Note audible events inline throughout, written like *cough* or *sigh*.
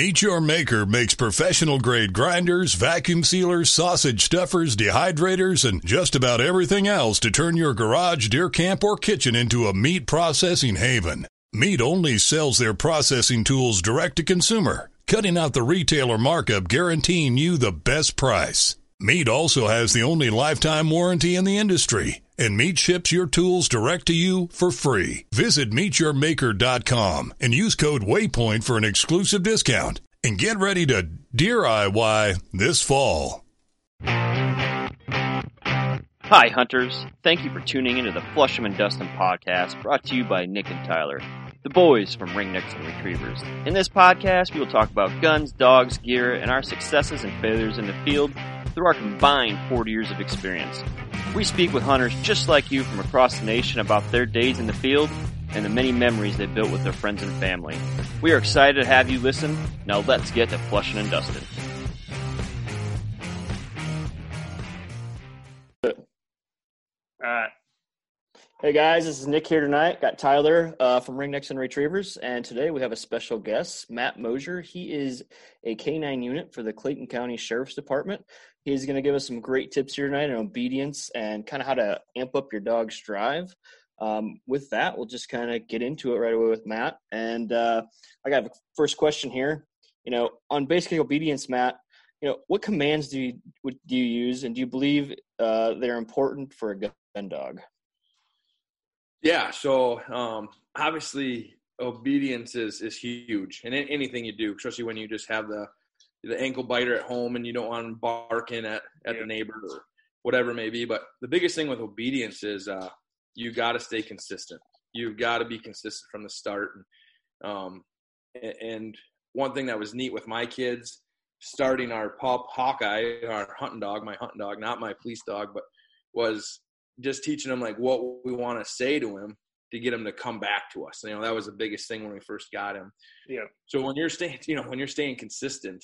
Meat Your Maker makes professional grade grinders, vacuum sealers, sausage stuffers, dehydrators, and just about everything else to turn your garage, deer camp, or kitchen into a meat processing haven. Meat only sells their processing tools direct to consumer, cutting out the retailer markup guaranteeing you the best price. Meat also has the only lifetime warranty in the industry, and Meat ships your tools direct to you for free. Visit meatyourmaker.com and use code WAYPOINT for an exclusive discount. And get ready to deer IY this fall. Hi, hunters. Thank you for tuning into the Flushing and Dusting podcast brought to you by Nick and Tyler, the boys from Ringnecks and Retrievers. In this podcast, we will talk about guns, dogs, gear, and our successes and failures in the field through our combined 40 years of experience. We speak with hunters just like you from across the nation about their days in the field and the many memories they built with their friends and family. We are excited to have you listen. Now let's get to Flushing and dusting. All right. Hey guys, this is Nick here tonight. Got Tyler uh, from Ringnecks and Retrievers, and today we have a special guest, Matt Mosier. He is a K9 unit for the Clayton County Sheriff's Department. He's going to give us some great tips here tonight on obedience and kind of how to amp up your dog's drive. Um, with that, we'll just kind of get into it right away with Matt. And uh, I got a first question here. You know, on basic obedience, Matt, you know, what commands do you do you use, and do you believe uh, they're important for a gun dog? Yeah. So um, obviously, obedience is is huge, and anything you do, especially when you just have the the ankle biter at home and you don't want them barking at at the neighbor or whatever it may be. But the biggest thing with obedience is uh, you got to stay consistent. You've got to be consistent from the start. And, um, and one thing that was neat with my kids starting our pup Hawkeye, our hunting dog, my hunting dog, not my police dog, but was just teaching them like what we want to say to him to get him to come back to us. You know, that was the biggest thing when we first got him. Yeah. So when you're staying, you know, when you're staying consistent,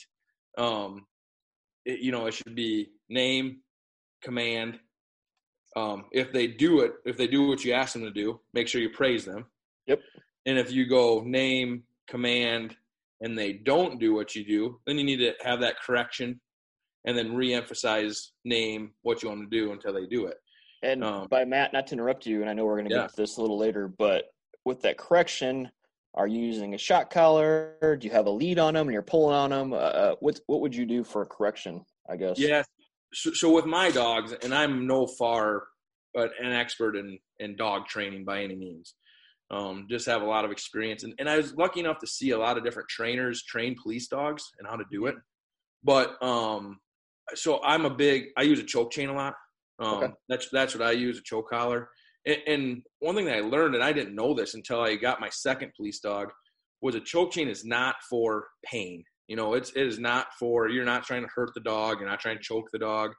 um, it, you know, it should be name, command. Um, if they do it, if they do what you ask them to do, make sure you praise them. Yep. And if you go name, command, and they don't do what you do, then you need to have that correction and then re-emphasize name what you want to do until they do it. And um, by Matt, not to interrupt you, and I know we're going to yeah. get to this a little later, but with that correction, are you using a shot collar? Do you have a lead on them and you're pulling on them? Uh, uh, what what would you do for a correction? I guess. Yeah. So, so with my dogs, and I'm no far, but an expert in in dog training by any means. Um, just have a lot of experience, and, and I was lucky enough to see a lot of different trainers train police dogs and how to do it. But um, so I'm a big. I use a choke chain a lot. Um, okay. That's that's what I use a choke collar. And, and one thing that I learned, and I didn't know this until I got my second police dog, was a choke chain is not for pain. You know, it's it is not for you're not trying to hurt the dog. You're not trying to choke the dog.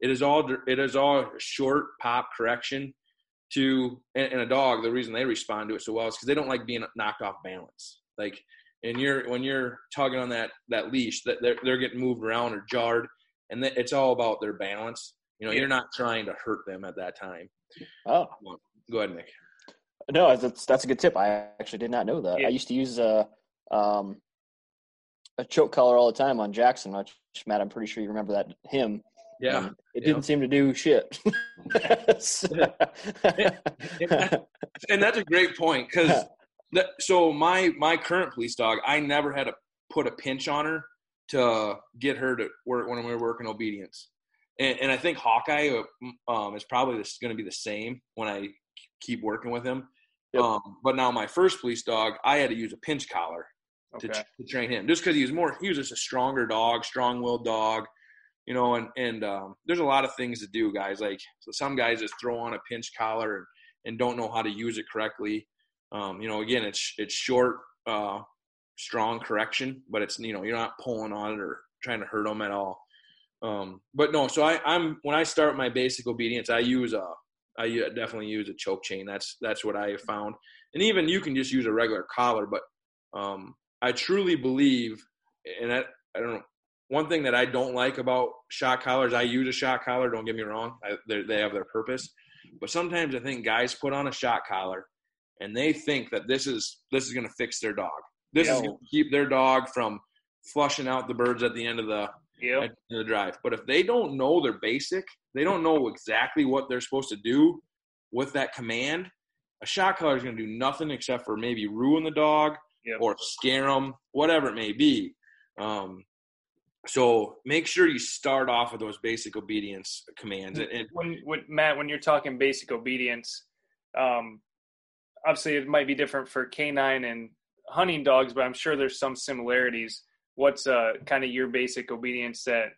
It is all it is all short pop correction to and, and a dog. The reason they respond to it so well is because they don't like being knocked off balance. Like and you're when you're tugging on that that leash, that they're they're getting moved around or jarred, and it's all about their balance. You know, you're not trying to hurt them at that time. Oh, go ahead, Nick. No, that's that's a good tip. I actually did not know that. Yeah. I used to use a um, a choke collar all the time on Jackson, which Matt, I'm pretty sure you remember that him. Yeah, it didn't seem to do shit. *laughs* and, and, that's a great point because so my my current police dog, I never had to put a pinch on her to get her to work when we were working obedience and, and I think Hawkeye uh, um, is probably going to be the same when I keep working with him. Yep. Um, but now my first police dog, I had to use a pinch collar okay. to, to, train him, just because he was more he was just a stronger dog, strong-willed dog, you know. And and um, there's a lot of things to do, guys. Like so some guys just throw on a pinch collar and, and don't know how to use it correctly. Um, you know, again, it's it's short, uh, strong correction, but it's you know you're not pulling on it or trying to hurt them at all. Um, but no, so I, I'm when I start my basic obedience, I use a I definitely use a choke chain. That's that's what I have found. And even you can just use a regular collar, but um, I truly believe, and I, I don't know. One thing that I don't like about shock collars, I use a shock collar. Don't get me wrong; I, they have their purpose. But sometimes I think guys put on a shock collar, and they think that this is this is going to fix their dog. This is going to keep their dog from flushing out the birds at the end of the yep. the drive. But if they don't know their basic, they don't know exactly what they're supposed to do with that command. A shot caller is going to do nothing except for maybe ruin the dog yep. or scare them, whatever it may be. Um, so make sure you start off with those basic obedience commands. And, when, when Matt, when you're talking basic obedience, um, obviously it might be different for canine and hunting dogs, but I'm sure there's some similarities. What's uh, kind of your basic obedience that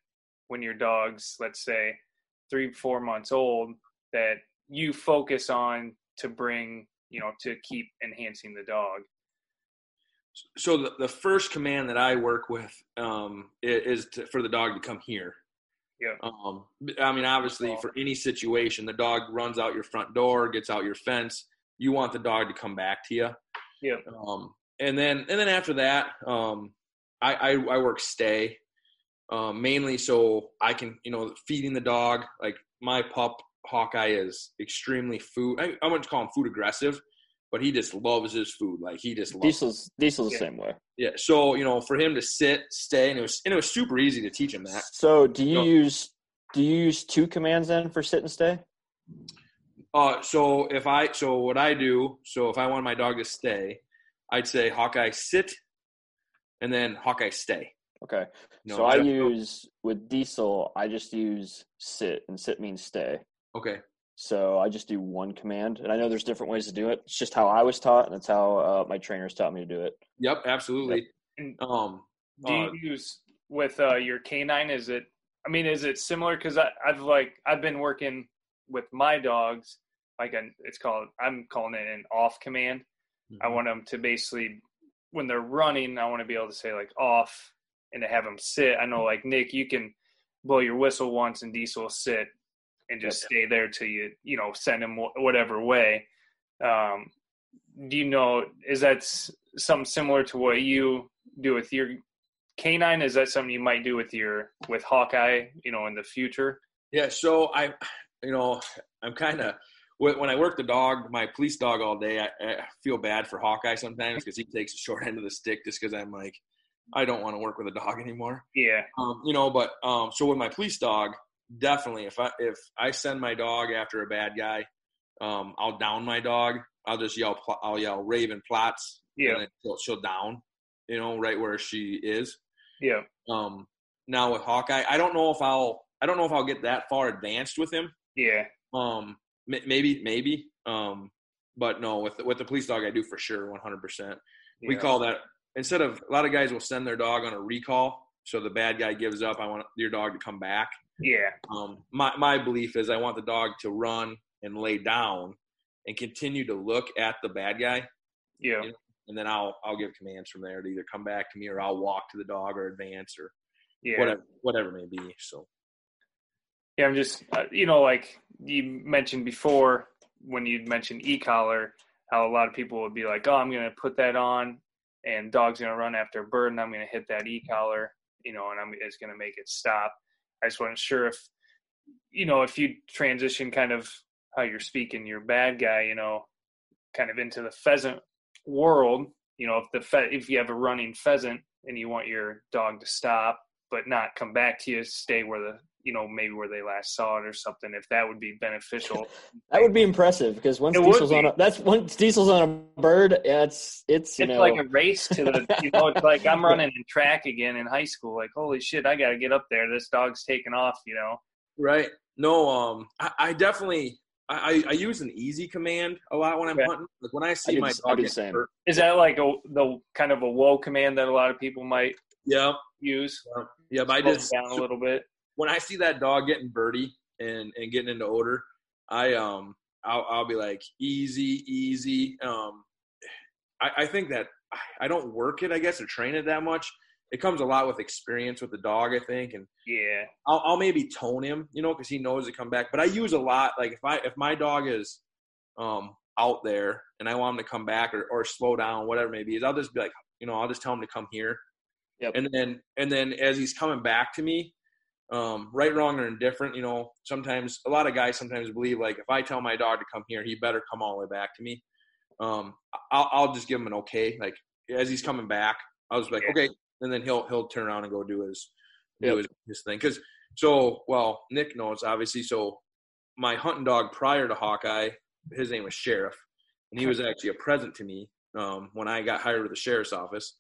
when your dog's, let's say, three, four months old, that you focus on to bring, you know, to keep enhancing the dog? so the, the first command that I work with um, is to, for the dog to come here. Yeah. Um, I mean, obviously, for any situation, the dog runs out your front door, gets out your fence. You want the dog to come back to you. Yeah. Um, and then and then after that, um, I, I, I work stay, um, mainly so I can you know feeding the dog. Like my pup Hawkeye is extremely food. I, I wouldn't call him food aggressive but he just loves his food. Like he just loves Diesel's Diesel's the same way. Yeah. So you know, for him to sit, stay, and it was and it was super easy to teach him that. So do you so, use do you use two commands then for sit and stay? Uh, so if I so what I do, so if I want my dog to stay, I'd say Hawkeye sit, and then Hawkeye stay. Okay. No, so I, I use with Diesel, I just use sit, and sit means stay. Okay. So I just do one command, and I know there's different ways to do it. It's just how I was taught, and it's how uh, my trainers taught me to do it. Yep, absolutely. Yep. Um, do you uh, use with uh, your canine? Is it? I mean, is it similar? Because I've like I've been working with my dogs, like a, it's called. I'm calling it an off command. Mm-hmm. I want them to basically, when they're running, I want to be able to say like off, and to have them sit. I know, like Nick, you can blow your whistle once, and Diesel will sit and just stay there till you you know send him whatever way. Um, do you know is that something similar to what you do with your canine? Is that something you might do with your with Hawkeye? You know, in the future. Yeah. So I, you know, I'm kind of when I work the dog, my police dog all day, I, I feel bad for Hawkeye sometimes because he takes the short end of the stick just because I'm like, I don't want to work with a dog anymore. Yeah. Um, you know, but um, so with my police dog, definitely if I if I send my dog after a bad guy, um, I'll down my dog. I'll just yell I'll yell Raven Platz. Yeah. she'll, she'll down, you know, right where she is. Yeah. Um. Now with Hawkeye, I don't know if I'll I don't know if I'll get that far advanced with him. Yeah. Um. Maybe maybe. Um. But no, with the, with the police dog, I do for sure, one hundred percent. We call that instead of a lot of guys will send their dog on a recall. So the bad guy gives up. I want your dog to come back. Yeah. Um, my my belief is I want the dog to run and lay down and continue to look at the bad guy. Yeah. You know, and then I'll I'll give commands from there to either come back to me or I'll walk to the dog or advance or yeah. whatever whatever may be. So. Yeah, I'm just uh, you know like you mentioned before when you mentioned e-collar, how a lot of people would be like, "Oh, I'm going to put that on, and dog's going to run after a bird, and I'm going to hit that e-collar, you know, and I'm it's going to make it stop." I just wasn't sure if, you know, if you transition kind of how you're speaking, your bad guy, you know, kind of into the pheasant world. You know, if the fe- if you have a running pheasant and you want your dog to stop but not come back to you, stay where the you know maybe where they last saw it or something. If that would be beneficial, *laughs* that would be impressive because once it Diesel's on a that's once Diesel's on a bird, yeah, it's it's you it's know, like a race to the *laughs* you know it's like I'm running in track again in high school. Like holy shit, I got to get up there. This dog's taking off. You know. Right. No. Um. I, I definitely. I, I use an easy command a lot when I'm okay. hunting. Like when I see I my dog get hurt. Is that like a the kind of a whoa command that a lot of people might yeah use? Yeah, yeah but I just down a little bit when I see that dog getting birdie and and getting into odor, I um I'll I'll be like easy, easy. Um, I, I think that I don't work it, I guess, or train it that much. It comes a lot with experience with the dog, I think, and yeah, I'll, I'll maybe tone him, you know, because he knows to come back. But I use a lot. Like if I if my dog is um out there and I want him to come back or, or slow down, whatever it may be, is I'll just be like, you know, I'll just tell him to come here. Yep. And then and then as he's coming back to me, um, right, wrong, or indifferent. You know, sometimes a lot of guys sometimes believe like if I tell my dog to come here, he better come all the way back to me. Um, I'll, I'll just give him an okay. Like as he's coming back, I'll just be like, okay, and then he'll he'll turn around and go do his yep. do his, his thing. Because so well, Nick knows obviously. So my hunting dog prior to Hawkeye, his name was Sheriff, and he was actually a present to me um, when I got hired with the sheriff's office.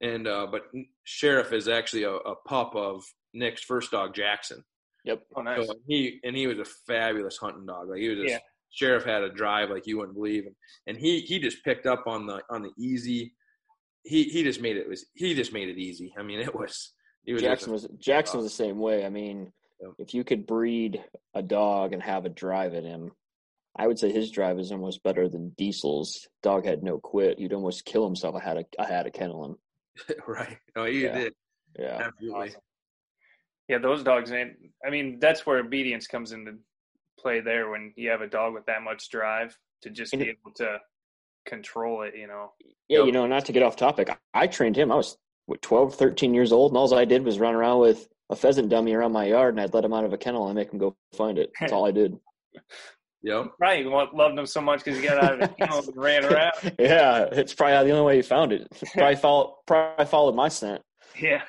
And uh, but Sheriff is actually a, a, pup of Nick's first dog, Jackson. Yep. Oh, nice. So he and he was a fabulous hunting dog. Like he was just yeah. Sheriff had a drive like you wouldn't believe, and, and he he just picked up on the on the easy. He he just made it was he just made it easy. I mean, it was. was Jackson was Jackson was the same way. I mean, if you could breed a dog and have a drive in him, I would say his drive is almost better than Diesel's. Dog had no quit. He'd almost kill himself. I had a I had to kennel him. *laughs* right. Oh, you yeah. did. Yeah. Absolutely. Awesome. Yeah, those dogs. And I mean, that's where obedience comes into play. There, when you have a dog with that much drive to just be able to control it. You know. Yeah, yep. you know, not to get off topic. I trained him. I was what 12, 13 years old, and all I did was run around with a pheasant dummy around my yard, and I'd let him out of a kennel and make him go find it. That's all I did. *laughs* Yep. Right. You loved him so much because he got out of the *laughs* kennel and ran around. Yeah, it's probably the only way he found it. *laughs* Probably followed, probably followed my scent. Yeah.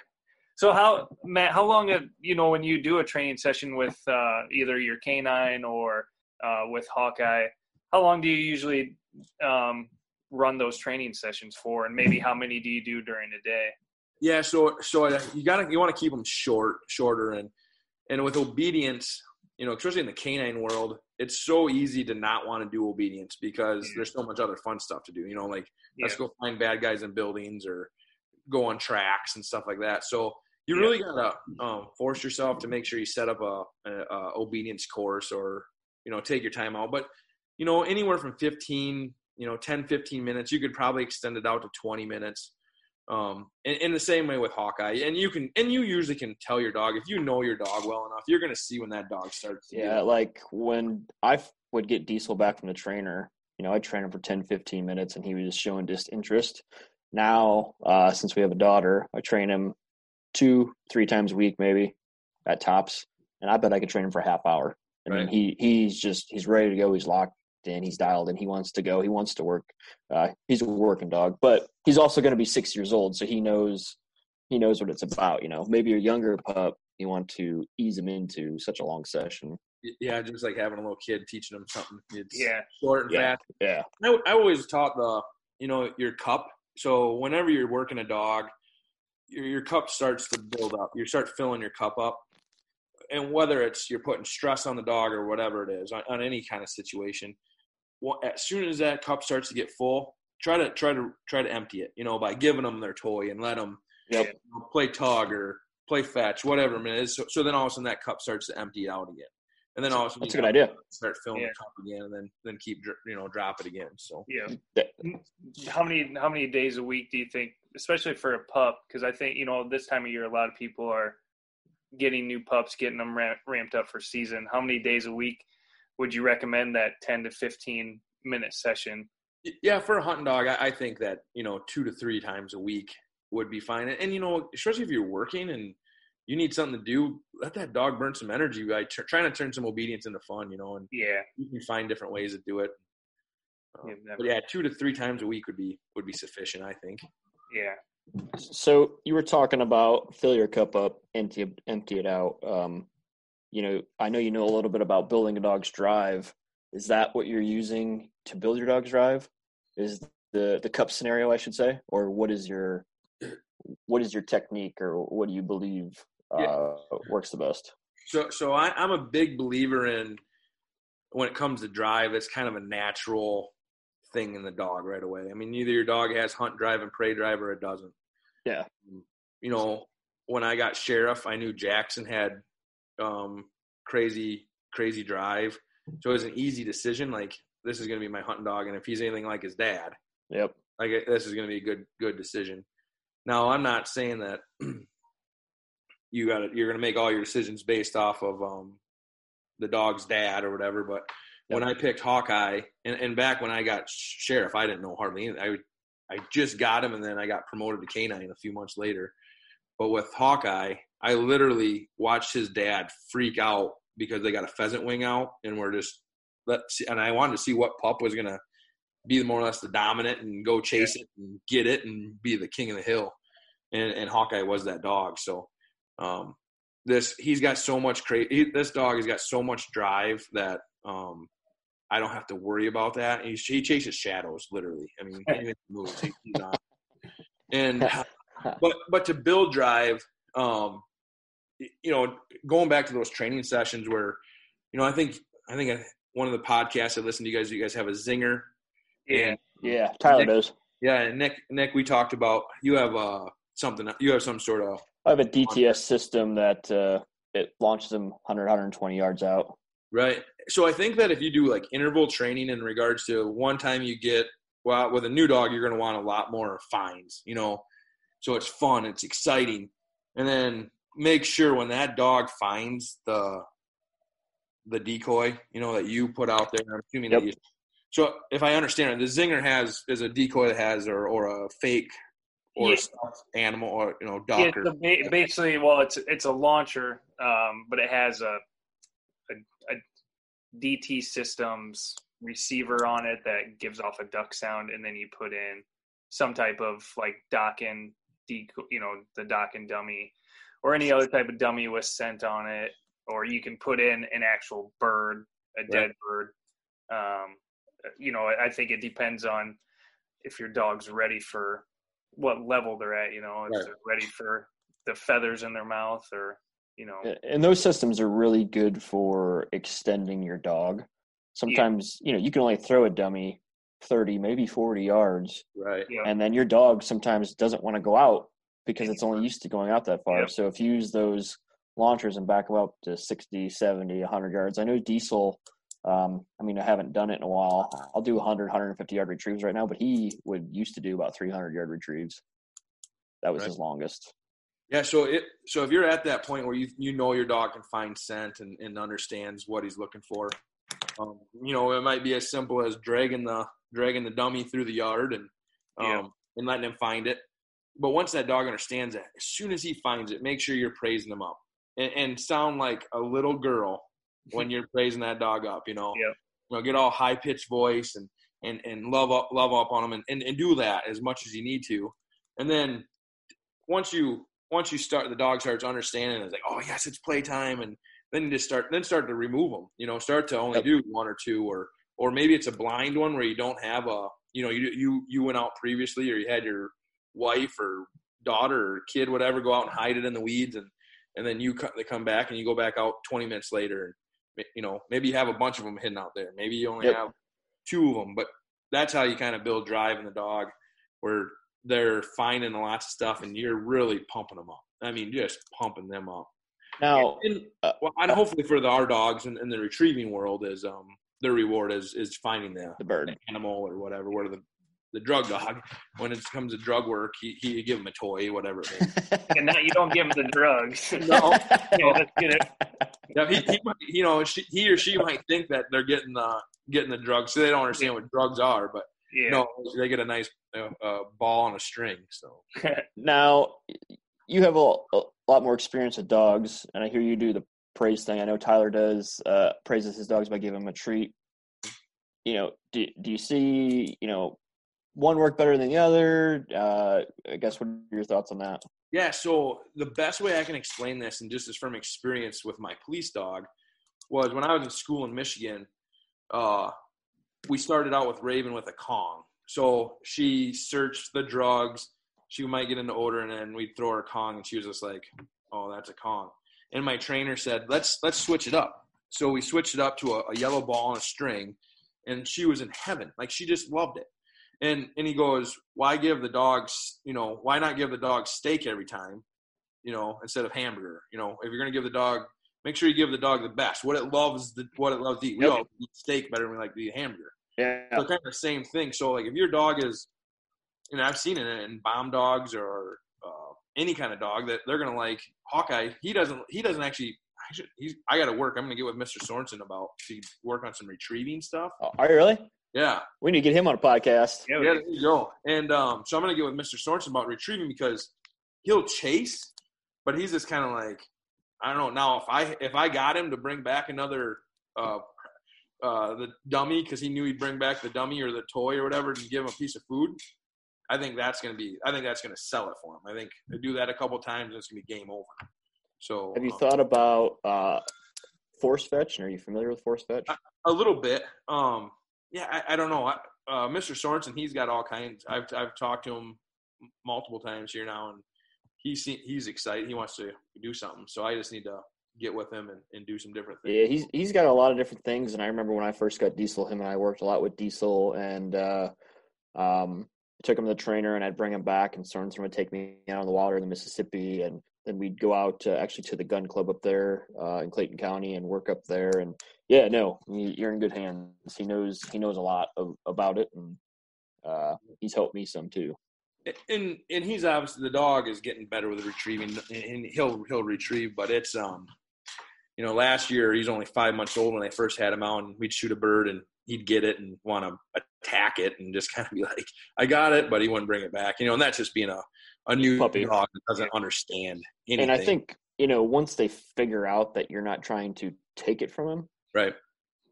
So how Matt? How long? Have, you know, when you do a training session with uh, either your canine or uh, with Hawkeye, how long do you usually um, run those training sessions for, and maybe how many do you do during the day? Yeah, so so you got to you want to keep them short, shorter, and and with obedience, you know, especially in the canine world, it's so easy to not want to do obedience because there's so much other fun stuff to do. You know, like yeah. let's go find bad guys in buildings or go on tracks and stuff like that. So you really yeah. gotta um, force yourself to make sure you set up a, a, a, obedience course or you know take your time out. But you know, anywhere from 15, you know, 10, 15 minutes, you could probably extend it out to 20 minutes. Um, in, in, the same way with Hawkeye, and you can, and you usually can tell your dog if you know your dog well enough, you're going to see when that dog starts. yeah, like when I would get Diesel back from the trainer, you know, I'd train him for 10, 15 minutes, and he was just showing disinterest. Now, uh, since we have a daughter, I train him two, three times a week, maybe at tops, and I bet I could train him for a half hour. I right. mean, he he's just he's ready to go. He's locked in. He's dialed in. He wants to go. He wants to work. Uh, he's a working dog, but he's also going to be six years old, so he knows he knows what it's about. You know, maybe a younger pup, you want to ease him into such a long session. Yeah, just like having a little kid teaching him something. It's yeah, short and yeah. fast. Yeah, I, I always taught the you know your cup. So whenever you're working a dog, your, your cup starts to build up. You start filling your cup up, and whether it's you're putting stress on the dog or whatever it is on, on any kind of situation, well, as soon as that cup starts to get full, try to try to try to empty it. You know, by giving them their toy and let them yep. you know, play tug or play fetch, whatever it is. So, so, then all of a sudden that cup starts to empty out again, and then all of a that's a good idea. Start filling yeah. the cup again, and then then keep you know drop it again. So yeah, how many how many days a week do you think, especially for a pup? Because I think you know this time of year a lot of people are getting new pups, getting them ramped up for season. How many days a week would you recommend that 10 to 15 minute session? Yeah, for a hunting dog, I, think that, you know, two to three times a week would be fine. And, and, you know, especially if you're working and you need something to do, let that dog burn some energy by t- trying to turn some obedience into fun, you know, and yeah, you can find different ways to do it. Um, yeah, but yeah, two to three times a week would be would be sufficient, I think. Yeah. So you were talking about fill your cup up, empty empty it out. Um, you know, I know you know a little bit about building a dog's drive. Is that what you're using to build your dog's drive? Is the the cup scenario, I should say, or what is your what is your technique, or what do you believe uh, yeah. works the best? So, so I, I'm a big believer in when it comes to drive, it's kind of a natural thing in the dog right away. I mean, either your dog has hunt drive and prey drive, or it doesn't. Yeah. You know, when I got sheriff, I knew Jackson had um, crazy, crazy drive. So it was an easy decision. Like this is going to be my hunting dog, and if he's anything like his dad, yep, like this is going to be a good, good decision. Now I'm not saying that *clears throat* you got to you're going to make all your decisions based off of um, the dog's dad or whatever. But yep. when I picked Hawkeye, and, and back when I got sheriff, I didn't know hardly anything. I I just got him, and then I got promoted to canine a few months later. But with Hawkeye, I literally watched his dad freak out because they got a pheasant wing out, and we're just let's. And I wanted to see what pup was gonna be more or less the dominant and go chase it and get it and be the king of the hill. and, and Hawkeye was that dog. So um, this he's got so much crazy. This dog has got so much drive that um, I don't have to worry about that. He, he chases shadows, literally. I mean, he moves. he's on. And *laughs* but but to build drive, um, you know, going back to those training sessions where, you know, I think I think one of the podcasts I listened to you guys, you guys have a zinger. And yeah, Tyler Nick, does. Yeah, and Nick, Nick, we talked about you have uh something. You have some sort of. I have a DTS system that uh, it launches them 100, 120 yards out. Right. So I think that if you do like interval training in regards to one time you get well with a new dog, you're going to want a lot more fines. You know, so it's fun, it's exciting, and then make sure when that dog finds the the decoy, you know, that you put out there. I'm assuming yep. that you. So if I understand it, the zinger has is a decoy that has or or a fake or yeah. animal or you know dog. Yeah, basically, well, it's it's a launcher, um, but it has a, a, a DT systems receiver on it that gives off a duck sound, and then you put in some type of like Dokken, decoy, you know, the Dokken dummy, or any other type of dummy with scent on it, or you can put in an actual bird, a right. dead bird. Um, you know, I think it depends on if your dog's ready for what level they're at. You know, if right. they're ready for the feathers in their mouth, or you know. And those systems are really good for extending your dog. Sometimes yeah. you know you can only throw a dummy 30 maybe 40 yards right yeah. and then your dog sometimes doesn't want to go out because it's only used to going out that far. Yep. So if you use those launchers and back them up to 60, 70, 100 yards, I know Diesel. Um, I mean, I haven't done it in a while. I'll do 100, 150 yard retrieves right now, but he would used to do about 300 yard retrieves. That was right. his longest. Yeah, so it so if you're at that point where you you know your dog can find scent and, and understands what he's looking for, um, you know it might be as simple as dragging the dragging the dummy through the yard and um, yeah. and letting him find it but once that dog understands that, as soon as he finds it, make sure you're praising him up and, and sound like a little girl when you're praising that dog up. You know, yep. you know, get all high pitched voice and and and love up love up on them and, and and do that as much as you need to. And then once you once you start, the dog starts understanding. It's like, oh yes, it's playtime, and then you just start then start to remove them. You know, start to only do one or two, or or maybe it's a blind one where you don't have a you know you you you went out previously or you had your wife or daughter or kid, whatever, go out and hide it in the weeds, and and then you they come back and you go back out 20 minutes later, and you know maybe you have a bunch of them hidden out there. Maybe you only yep. have two of them, but that's how you kind of build drive in the dog, where they're finding lots of stuff and you're really pumping them up. I mean, just pumping them up. Now, and, uh, well, and hopefully for the, our dogs in, in, the retrieving world is um their reward is is finding the, the bird the animal or whatever, where the the drug dog. When it comes to drug work, he, he give him a toy, whatever it is. *laughs* and now you don't give him the drugs. *laughs* no, *laughs* no. Yeah, he, he might, you know, she, he or she might think that they're getting the getting the drugs, so they don't understand what drugs are. But yeah. no, they get a nice uh, uh, ball on a string. So now you have a, a, lot more experience with dogs, and I hear you do the praise thing. I know Tyler does uh, praises his dogs by giving them a treat. You know, do, do you see, you know, one work better than the other? Uh, I guess what are your thoughts on that? Yeah, so the best way I can explain this, and just as from experience with my police dog, was when I was in school in Michigan. Uh, we started out with Raven with a Kong. So she searched the drugs. She might get into odor, and then we'd throw her a Kong, and she was just like, "Oh, that's a Kong." And my trainer said, "Let's let's switch it up." So we switched it up to a, a yellow ball on a string, and she was in heaven. Like she just loved it. And and he goes, why give the dogs, you know, why not give the dog steak every time, you know, instead of hamburger? You know, if you're gonna give the dog, make sure you give the dog the best, what it loves, the, what it loves to eat. We yep. all eat steak better than we like to eat hamburger. Yeah, so kind of the same thing. So like if your dog is, you know, I've seen it in bomb dogs or uh, any kind of dog that they're gonna like Hawkeye. He doesn't. He doesn't actually. I should. He's. I got to work. I'm gonna get with Mr. Sorensen about to work on some retrieving stuff. Oh, are you really? Yeah. We need to get him on a podcast. Yeah, there you go. And um, so I'm going to get with Mr. Sorensen about retrieving because he'll chase, but he's just kind of like, I don't know. Now, if I if I got him to bring back another uh, uh, the dummy because he knew he'd bring back the dummy or the toy or whatever to give him a piece of food, I think that's going to be. I think that's going to sell it for him. I think they do that a couple times, and it's going to be game over. So, have you um, thought about uh, force fetch? And are you familiar with force fetch? A, a little bit. Um, yeah, I, I don't know. I, uh, Mr. Sorensen, he's got all kinds. I've I've talked to him multiple times here now, and he's he's excited. He wants to do something. So I just need to get with him and, and do some different things. Yeah, he's he's got a lot of different things. And I remember when I first got Diesel, him and I worked a lot with Diesel, and uh, um, I took him to the trainer, and I'd bring him back, and Sorensen would take me out on the water in the Mississippi, and then we'd go out to, actually to the gun club up there uh, in Clayton County and work up there. And yeah, no, you're in good hands. He knows he knows a lot of, about it, and uh, he's helped me some too and and he's obviously the dog is getting better with retrieving, and he'll he'll retrieve. But it's um, you know, last year he's only five months old when I first had him out, and we'd shoot a bird and he'd get it and want to attack it and just kind of be like, "I got it," but he wouldn't bring it back. You know, and that's just being a a new puppy dog that doesn't understand anything. And I think you know once they figure out that you're not trying to take it from him, right?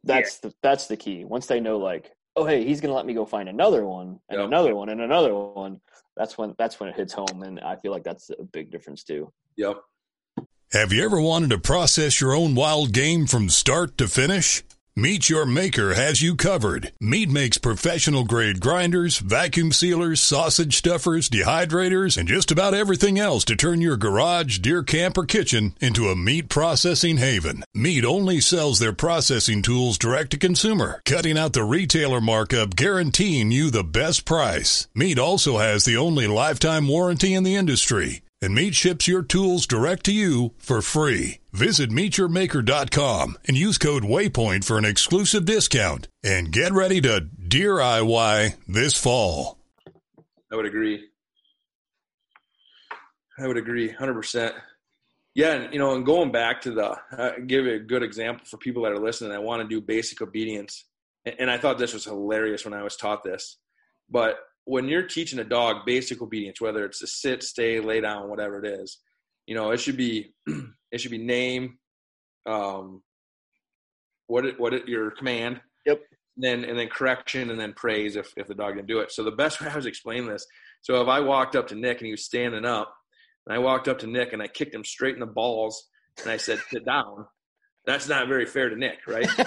That's yeah. the that's the key. Once they know, like, oh hey, he's gonna let me go find another one and yep. another one and another one that's when that's when it hits home and i feel like that's a big difference too yep have you ever wanted to process your own wild game from start to finish Meat Your Maker has you covered. Meat makes professional grade grinders, vacuum sealers, sausage stuffers, dehydrators, and just about everything else to turn your garage, deer camp, or kitchen into a meat processing haven. Meat only sells their processing tools direct to consumer, cutting out the retailer markup, guaranteeing you the best price. Meat also has the only lifetime warranty in the industry and Meat ships your tools direct to you for free. Visit meatyourmaker.com and use code WAYPOINT for an exclusive discount. And get ready to deer IY this fall. I would agree. I would agree 100%. Yeah, and you know, and going back to the uh, give a good example for people that are listening. I want to do basic obedience, and I thought this was hilarious when I was taught this. But when you're teaching a dog basic obedience, whether it's a sit, stay, lay down, whatever it is, you know, it should be *clears throat* it should be name, um, what it, what it, your command. Yep. And then and then correction and then praise if if the dog didn't do it. So the best *laughs* way I was explaining this. So if I walked up to Nick and he was standing up, and I walked up to Nick and I kicked him straight in the balls, and I said, "Sit down." That's not very fair to Nick, right? *laughs*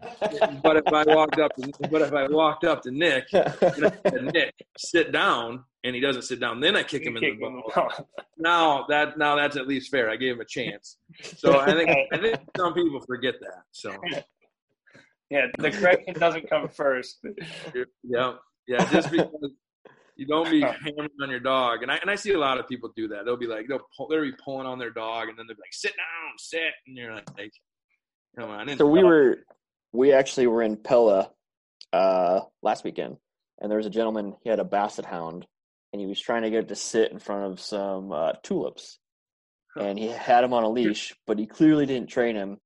*laughs* But if I walked up, to, but if I walked up to Nick and I said, "Nick, sit down," and he doesn't sit down, then I kick him in the ball. *laughs* Now that now that's at least fair. I gave him a chance. So I think I think some people forget that. So yeah, the correction doesn't come first. Yeah, yeah, just because. You don't be hammering on your dog, and I and I see a lot of people do that. They'll be like they'll pull, they'll be pulling on their dog, and then they'll be like, "Sit down, sit," and you're like, Come on. So we were, we actually were in Pella uh, last weekend, and there was a gentleman. He had a basset hound, and he was trying to get it to sit in front of some uh, tulips, and he had him on a leash, but he clearly didn't train him.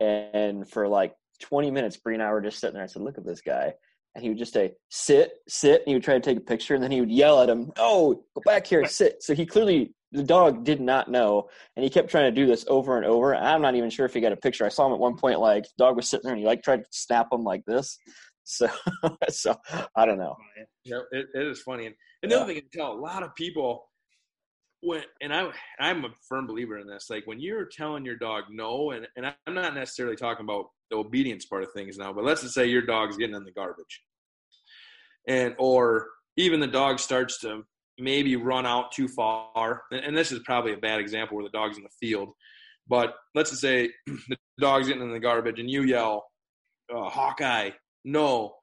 And for like 20 minutes, Bree and I were just sitting there. I said, "Look at this guy." And he would just say, sit, sit. And he would try to take a picture. And then he would yell at him, no, go back here, sit. So he clearly the dog did not know, and he kept trying to do this over and over. I'm not even sure if he got a picture. I saw him at one point, like the dog was sitting there, and he like tried to snap him like this. *laughs* So, so I don't know. Yeah, it, it is funny. And another yeah. thing I tell a lot of people when, and I, I'm a firm believer in this. Like when you're telling your dog no, and and I'm not necessarily talking about the obedience part of things now, but let's just say your dog's getting in the garbage, and or even the dog starts to maybe run out too far. And this is probably a bad example where the dog's in the field. But let's just say *clears throat* the dog's getting in the garbage and you yell, uh, Hawkeye, no.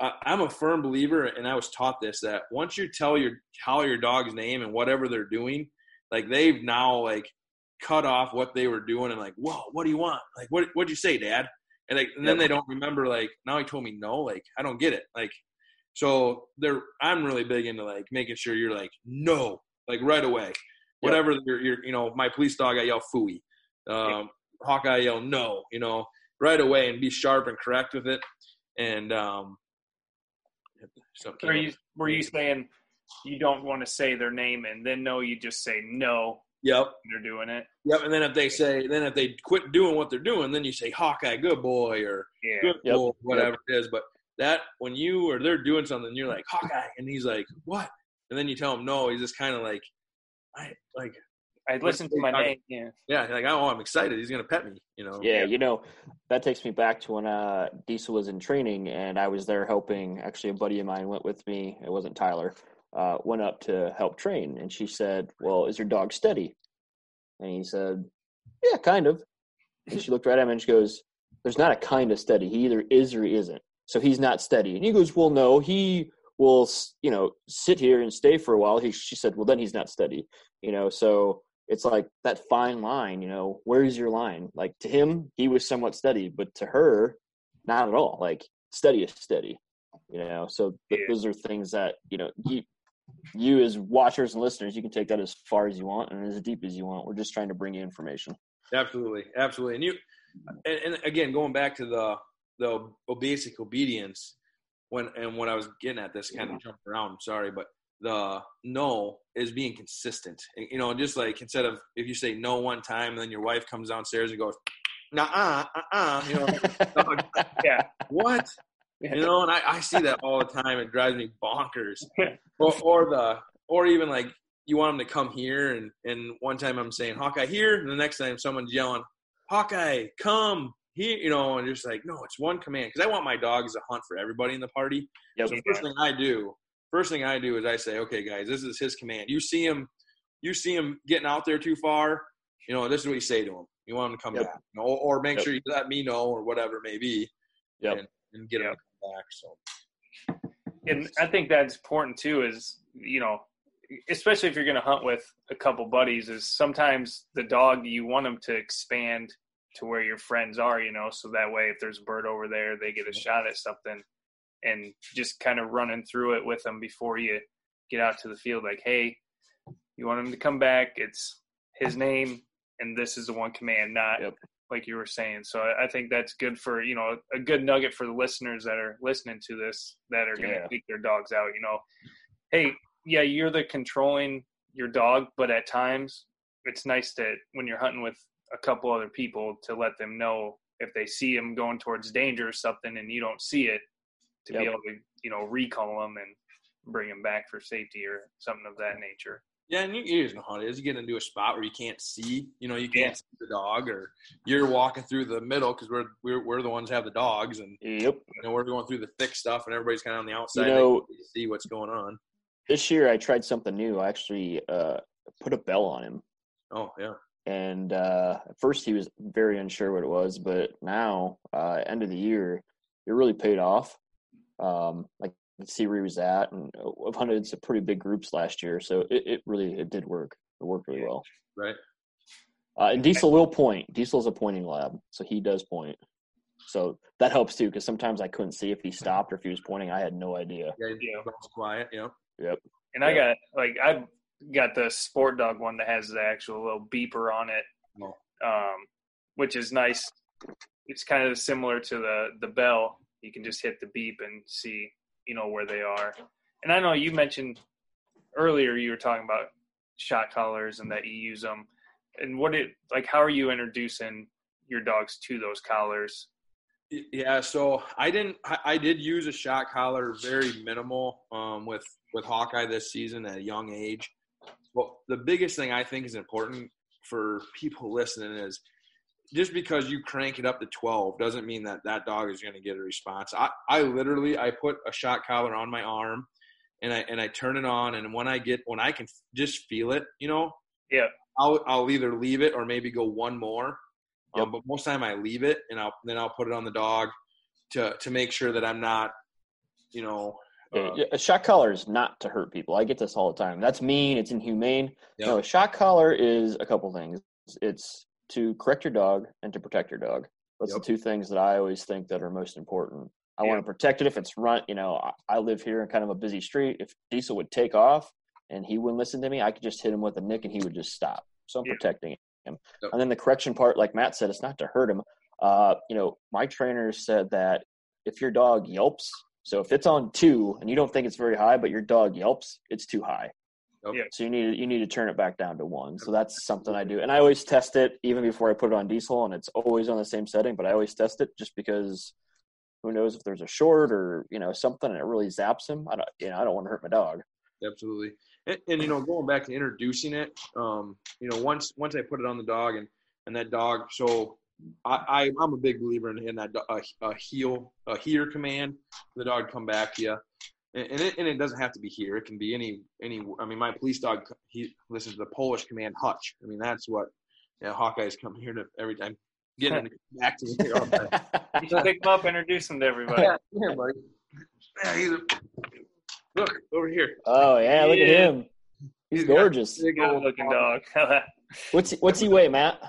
I'm a firm believer, and I was taught this that once you tell your tell your dog's name and whatever they're doing, like they've now like cut off what they were doing and like, whoa, what do you want? Like, what what'd you say, Dad? And like, and then they don't remember. Like, now he told me no. Like, I don't get it. Like, so there, I'm really big into like making sure you're like no, like right away. Whatever you're, you're, you know, my police dog, I yell fooey. Um, yep. Hawkeye yell no, you know, right away and be sharp and correct with it. And um, so are you were you saying you don't want to say their name and then no, you just say no. Yep, they're doing it. Yep, and then if they say, then if they quit doing what they're doing, then you say Hawkeye, good boy, or yeah. good yep. boy, whatever yep. it is. But that when you or they're doing something, you're like Hawkeye, and he's like, what? And then you tell him no. He's just kind of like, I like. I listened to my name. Yeah. Yeah. Like, oh, I'm excited. He's gonna pet me. You know. Yeah. You know, that takes me back to when uh, Diesel was in training, and I was there helping. Actually, a buddy of mine went with me. It wasn't Tyler. Uh, went up to help train, and she said, "Well, is your dog steady?" And he said, "Yeah, kind of." And she looked right at him and she goes, "There's not a kind of steady. He either is or he isn't. So he's not steady." And he goes, "Well, no, he will, you know, sit here and stay for a while." He, she said, "Well, then he's not steady." You know, so it's like that fine line. You know, where's your line? Like to him, he was somewhat steady, but to her, not at all. Like steady is steady. You know, so th- those are things that you know you you as watchers and listeners, you can take that as far as you want and as deep as you want. We're just trying to bring you information. Absolutely, absolutely. And you, and, and again, going back to the the basic obedience, when and when I was getting at this, kind of jumped around. I'm sorry, but the no is being consistent. You know, just like instead of if you say no one time, and then your wife comes downstairs and goes, nah, uh, uh, uh, you know, *laughs* yeah, what? You know, and I, I see that all the time. It drives me bonkers. *laughs* or, or the, or even like you want them to come here and and one time I'm saying Hawkeye here, and the next time someone's yelling Hawkeye come here, you know, and just like no, it's one command because I want my dogs to hunt for everybody in the party. Yep. So first thing I do, first thing I do is I say, okay, guys, this is his command. You see him, you see him getting out there too far, you know, this is what you say to him. You want him to come yep. back, you know, or make yep. sure you let me know or whatever it may be, yep. and, and get him to come back. So, and I think that's important too. Is you know especially if you're going to hunt with a couple buddies is sometimes the dog you want them to expand to where your friends are you know so that way if there's a bird over there they get a shot at something and just kind of running through it with them before you get out to the field like hey you want him to come back it's his name and this is the one command not yep. like you were saying so i think that's good for you know a good nugget for the listeners that are listening to this that are going to yeah. take their dogs out you know hey yeah, you're the controlling your dog, but at times it's nice that when you're hunting with a couple other people to let them know if they see him going towards danger or something and you don't see it to yep. be able to you know recall them and bring them back for safety or something of that nature. Yeah, and you, you know how it is. You get into a spot where you can't see, you know, you can't yeah. see the dog, or you're walking through the middle because we're, we're we're the ones have the dogs, and yep, you know, we're going through the thick stuff, and everybody's kind of on the outside. You know, see what's going on this year I tried something new. I actually uh, put a bell on him. Oh yeah. And uh, at first he was very unsure what it was, but now uh, end of the year, it really paid off. Um, like see where he was at, and I've hunted some pretty big groups last year, so it, it really it did work. It worked really well. Right. Uh, and Diesel will point. Diesel's a pointing lab, so he does point. So that helps too, because sometimes I couldn't see if he stopped or if he was pointing. I had no idea. Yeah, yeah. quiet. Yeah. Yep. And I got like I got the sport dog one that has the actual little beeper on it, oh. um, which is nice. It's kind of similar to the the bell. You can just hit the beep and see you know where they are. And I know you mentioned earlier you were talking about shot collars and that you use them. And what it like? How are you introducing your dogs to those collars? Yeah, so I didn't. I, did use a shot collar, very minimal, um, with with Hawkeye this season at a young age. Well, the biggest thing I think is important for people listening is just because you crank it up to 12 doesn't mean that that dog is going to get a response. I, I literally I put a shot collar on my arm and I and I turn it on and when I get when I can just feel it, you know, yeah, I'll I'll either leave it or maybe go one more Yep. Um, but most time I leave it and I'll then I'll put it on the dog to to make sure that I'm not, you know. Uh, a shot collar is not to hurt people. I get this all the time. That's mean. It's inhumane. Yep. No, a shot collar is a couple things. It's to correct your dog and to protect your dog. That's yep. the two things that I always think that are most important. I want to protect it if it's run. You know, I, I live here in kind of a busy street. If Diesel would take off and he wouldn't listen to me, I could just hit him with a nick and he would just stop. So I'm protecting him. Yep. And then the correction part, like Matt said, it's not to hurt him. Uh, you know, my trainer said that if your dog yelps, so if it's on two and you don't think it's very high, but your dog yelps, it's too high. Yep. So you need you need to turn it back down to one. So that's something I do, and I always test it even before I put it on diesel, and it's always on the same setting. But I always test it just because who knows if there's a short or you know something and it really zaps him. I don't you know I don't want to hurt my dog. Absolutely, and, and you know going back to introducing it, um, you know once once I put it on the dog and and that dog so I, I am a big believer in, in that uh, a, a heel a here command. The dog come back to you, and, and it, and it doesn't have to be here. It can be any any. I mean, my police dog he listens to the Polish command hutch. I mean, that's what yeah, Hawkeyes come here to every time getting back to me. *laughs* you should pick him up, introduce him to everybody. Yeah, here, buddy. Yeah, he's a, look over here. Oh yeah, look yeah. at him. He's, he's gorgeous. Good looking dog. *laughs* *laughs* what's he, what's he weigh, Matt?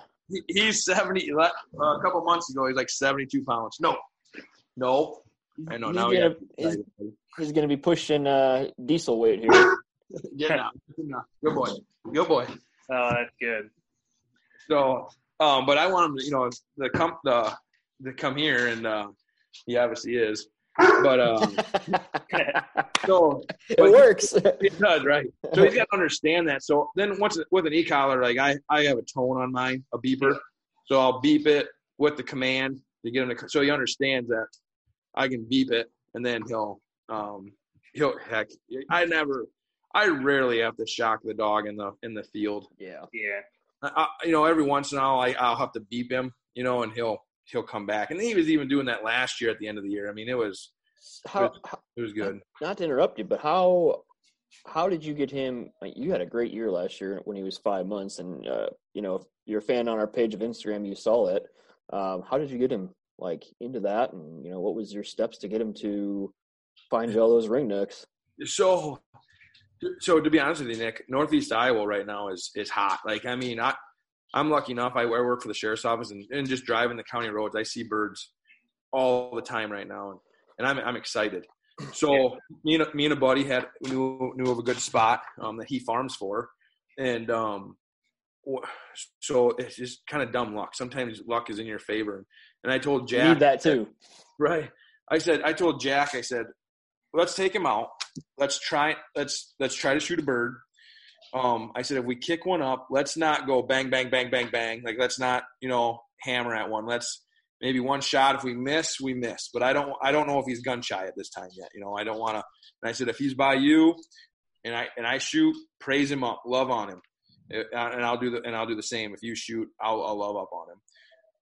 He's 70 uh, a couple months ago he's like 72 pounds. No no. I know he's now gonna, he's, he's, gonna be pushing uh, diesel weight here. Get out good boy good boy. Oh that's good. So um but i want him to you know the come the to come here and uh he obviously is but *laughs* um *laughs* so it works. it does right. So he's *laughs* got to understand that. So then once with an e-collar like i i have a tone on mine a beeper. So i'll beep it with the command to get him to so he understands that i can beep it and then he'll um he'll heck i never i rarely have to shock the dog in the in the field. Yeah. Yeah. I, you know every once in a while I, i'll have to beep him you know and he'll he'll come back. And he was even doing that last year at the end of the year. I mean, it was how, it was, it was good. Not to interrupt you, but how how did you get him? You had a great year last year when he was five months, and uh, you know, if you're a fan on our page of Instagram, you saw it. Um, how did you get him like into that, and you know, what was your steps to get him to find you all those ringnecks? So, so to be honest with you, Nick, Northeast Iowa right now is is hot. Like, I mean, I I'm lucky enough. I, work for the sheriff's office, and, and just driving the county roads, I see birds all the time right now, and, and I'm I'm excited. So me and me and a buddy had knew knew of a good spot um, that he farms for, and um, so it's just kind of dumb luck. Sometimes luck is in your favor, and I told Jack need that too, right? I said I told Jack I said let's take him out. Let's try let's let's try to shoot a bird um, I said if we kick one up, let's not go bang, bang, bang, bang, bang. Like let's not, you know, hammer at one. Let's maybe one shot. If we miss, we miss. But I don't, I don't know if he's gun shy at this time yet. You know, I don't want to. And I said if he's by you, and I and I shoot, praise him up, love on him, uh, and I'll do the and I'll do the same. If you shoot, I'll, I'll love up on him.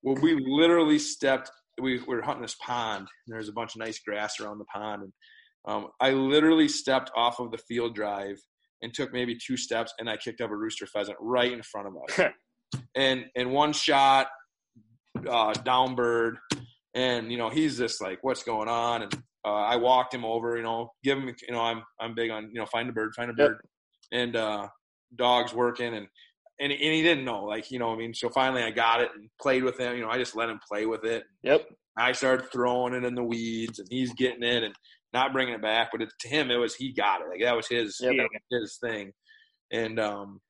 Well, we literally stepped. We, we were hunting this pond, and there's a bunch of nice grass around the pond, and um, I literally stepped off of the field drive and took maybe two steps, and I kicked up a rooster pheasant right in front of us. *laughs* and and one shot, uh, down bird, and you know he's just like, what's going on? And uh, I walked him over, you know, give him, you know, I'm I'm big on you know find a bird, find a bird, yep. and uh, dogs working and. And, and he didn't know, like you know, I mean. So finally, I got it and played with him. You know, I just let him play with it. Yep. I started throwing it in the weeds, and he's getting it, and not bringing it back. But it, to him, it was he got it. Like that was his yeah. his thing. And um,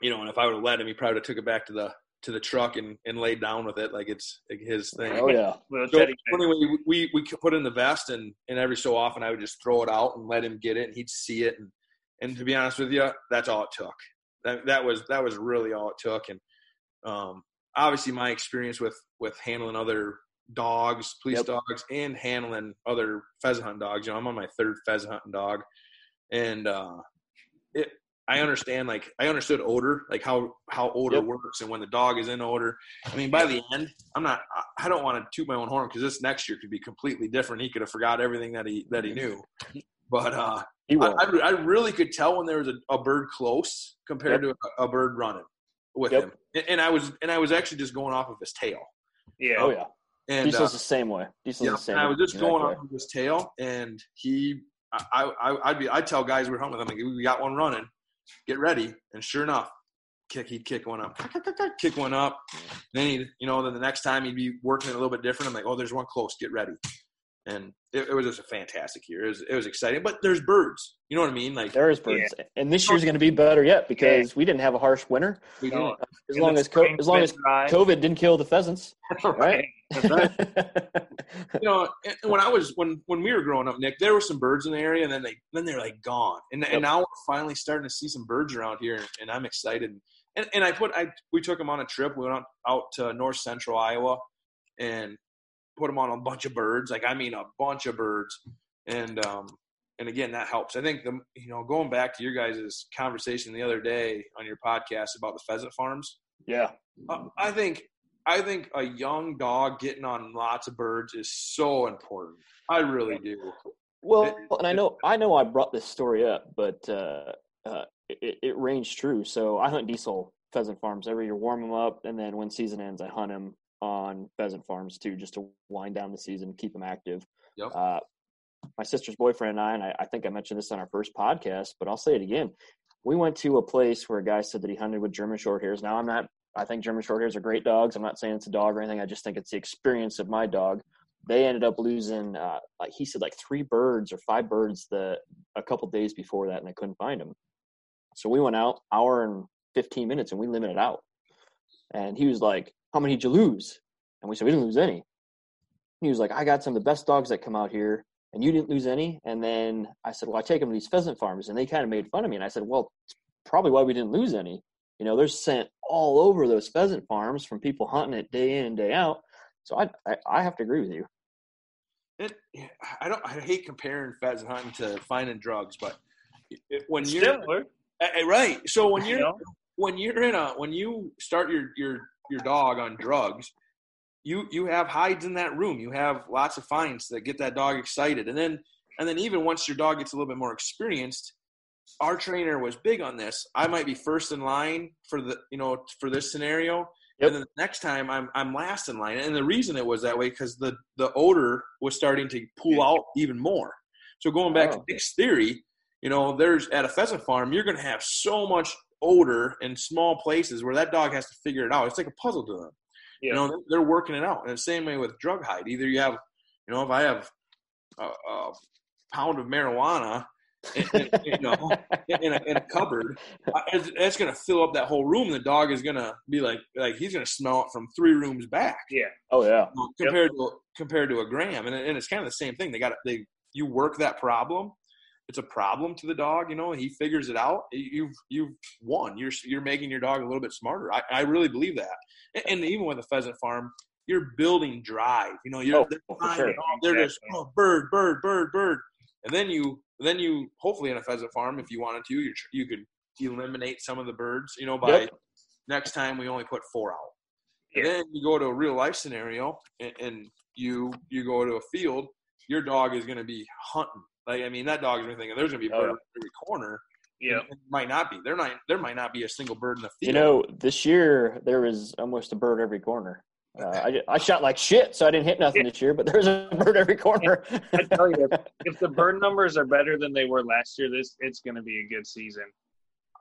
you know, and if I would have let him, he probably would have took it back to the to the truck and, and laid down with it like it's like his thing. Oh yeah. so anyway, we we put in the vest and and every so often I would just throw it out and let him get it and he'd see it and and to be honest with you, that's all it took. That that was that was really all it took and um obviously my experience with with handling other dogs, police yep. dogs, and handling other pheasant hunting dogs. You know, I'm on my third pheasant hunting dog, and uh, it. I understand, like I understood odor, like how how odor yep. works, and when the dog is in odor. I mean, by the end, I'm not. I don't want to toot my own horn because this next year could be completely different. He could have forgot everything that he that he knew, but uh, I, I, I, really could tell when there was a, a bird close compared yep. to a, a, bird running with him, and, and I was and I was actually just going off of his tail. Yeah. Oh yeah. And Diesel's uh, the same way. Diesel's yeah, the same. I was just going on his tail, and he, I, I, I'd be, I'd tell guys we are hunting with him, like, we got one running, get ready, and sure enough, kick, he'd kick one up, kick one up. And Then he, you know, then the next time he'd be working it a little bit different. I'm like, oh, there's one close, get ready and it, it, was just a fantastic year. It was, it was exciting, but there's birds. You know what I mean? Like there is birds, yeah. and this year's going to be better yet because yeah. we didn't have a harsh winter. We didn't. As long as co- as long as COVID didn't kill the pheasants, *laughs* right? right. *laughs* you know, when I was when when we were growing up, Nick, there were some birds in the area, and then they then they're like gone, and yep. and now we're finally starting to see some birds around here, and I'm excited. And and I put I we took them on a trip. We went out, out to north central Iowa, and put them on a bunch of birds. Like I mean, a bunch of birds, and um, and again that helps. I think the you know going back to your guys' conversation the other day on your podcast about the pheasant farms. Yeah, uh, I think I think a young dog getting on lots of birds is so important. I really do. Well, it, and I know I know I brought this story up, but uh, uh, it, it ranged true. So I hunt diesel pheasant farms every year, warm them up, and then when season ends, I hunt them on pheasant farms too, just to wind down the season, keep them active. Yep. Uh, my sister's boyfriend and I, and I, I think I mentioned this on our first podcast, but I'll say it again. We went to a place where a guy said that he hunted with German Shorthairs. Now I'm not. I think German Shorthairs are great dogs. I'm not saying it's a dog or anything. I just think it's the experience of my dog. They ended up losing, uh, like he said, like three birds or five birds the a couple days before that, and they couldn't find them. So we went out hour and 15 minutes, and we limited out. And he was like, "How many did you lose?" And we said, "We didn't lose any." He was like, "I got some of the best dogs that come out here." and you didn't lose any. And then I said, well, I take them to these pheasant farms, and they kind of made fun of me. And I said, well, probably why we didn't lose any. You know, they're sent all over those pheasant farms from people hunting it day in and day out. So I, I, I have to agree with you. It, I don't. I hate comparing pheasant hunting to finding drugs, but it, when you're Similar. right, so when *laughs* you're when you're in a when you start your your your dog on drugs, you you have hides in that room. You have lots of finds that get that dog excited, and then and then even once your dog gets a little bit more experienced, our trainer was big on this. I might be first in line for the you know for this scenario, yep. and then the next time I'm I'm last in line. And the reason it was that way because the the odor was starting to pull out even more. So going back oh. to Dick's theory, you know, there's at a pheasant farm, you're going to have so much odor in small places where that dog has to figure it out. It's like a puzzle to them. Yeah. You know, they're working it out. And the same way with drug hide. Either you have, you know, if I have a, a pound of marijuana, in, you know, in a, in a cupboard, it's, going to fill up that whole room. The dog is going to be like, like he's going to smell it from three rooms back. Yeah. Oh yeah. Compared yep. to compared to a gram, and, and it's kind of the same thing. They got they you work that problem. It's a problem to the dog, you know. He figures it out. You've you've won. You're you're making your dog a little bit smarter. I, I really believe that and even with a pheasant farm, you're building drive. You know, you're oh, they're, sure. they're just oh, bird, bird, bird, bird, and then you then you hopefully in a pheasant farm, if you wanted to, you you could eliminate some of the birds. You know, by yep. next time we only put four out. Yeah. then you go to a real life scenario, and, and you you go to a field. Your dog is going to be hunting. Like I mean, that dog is going to think there's going to be a bird oh. every corner. Yeah, might not be. There might there might not be a single bird in the field. You know, this year there was almost a bird every corner. Uh, I, I shot like shit, so I didn't hit nothing this year. But there's a *laughs* bird every corner. I tell you, if the bird numbers are better than they were last year, this it's going to be a good season.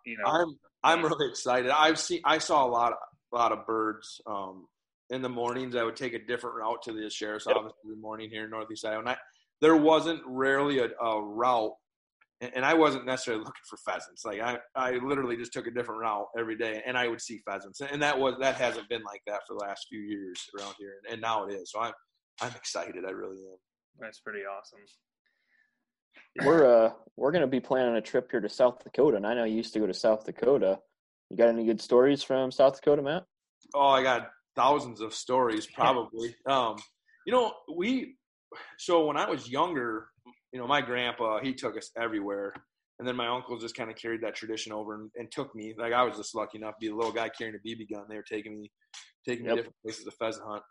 You know, I'm I'm really excited. I've seen I saw a lot of, a lot of birds um, in the mornings. I would take a different route to the sheriff's yep. office every morning here in Northeast Iowa. And I, there wasn't rarely a, a route and I wasn't necessarily looking for pheasants. Like I, I literally just took a different route every day, and I would see pheasants, and that was that hasn't been like that for the last few years around here, and now it is. So I'm, I'm excited. I really am. That's pretty awesome. We're uh we're gonna be planning a trip here to South Dakota, and I know you used to go to South Dakota. You got any good stories from South Dakota, Matt? Oh, I got thousands of stories, probably. *laughs* um, you know, we so when I was younger, you know, my grandpa, he took us everywhere. And then my uncle just kind of carried that tradition over and, and, took me. Like I was just lucky enough to be a little guy carrying a BB gun. They were taking me, taking yep. me different places to pheasant hunt.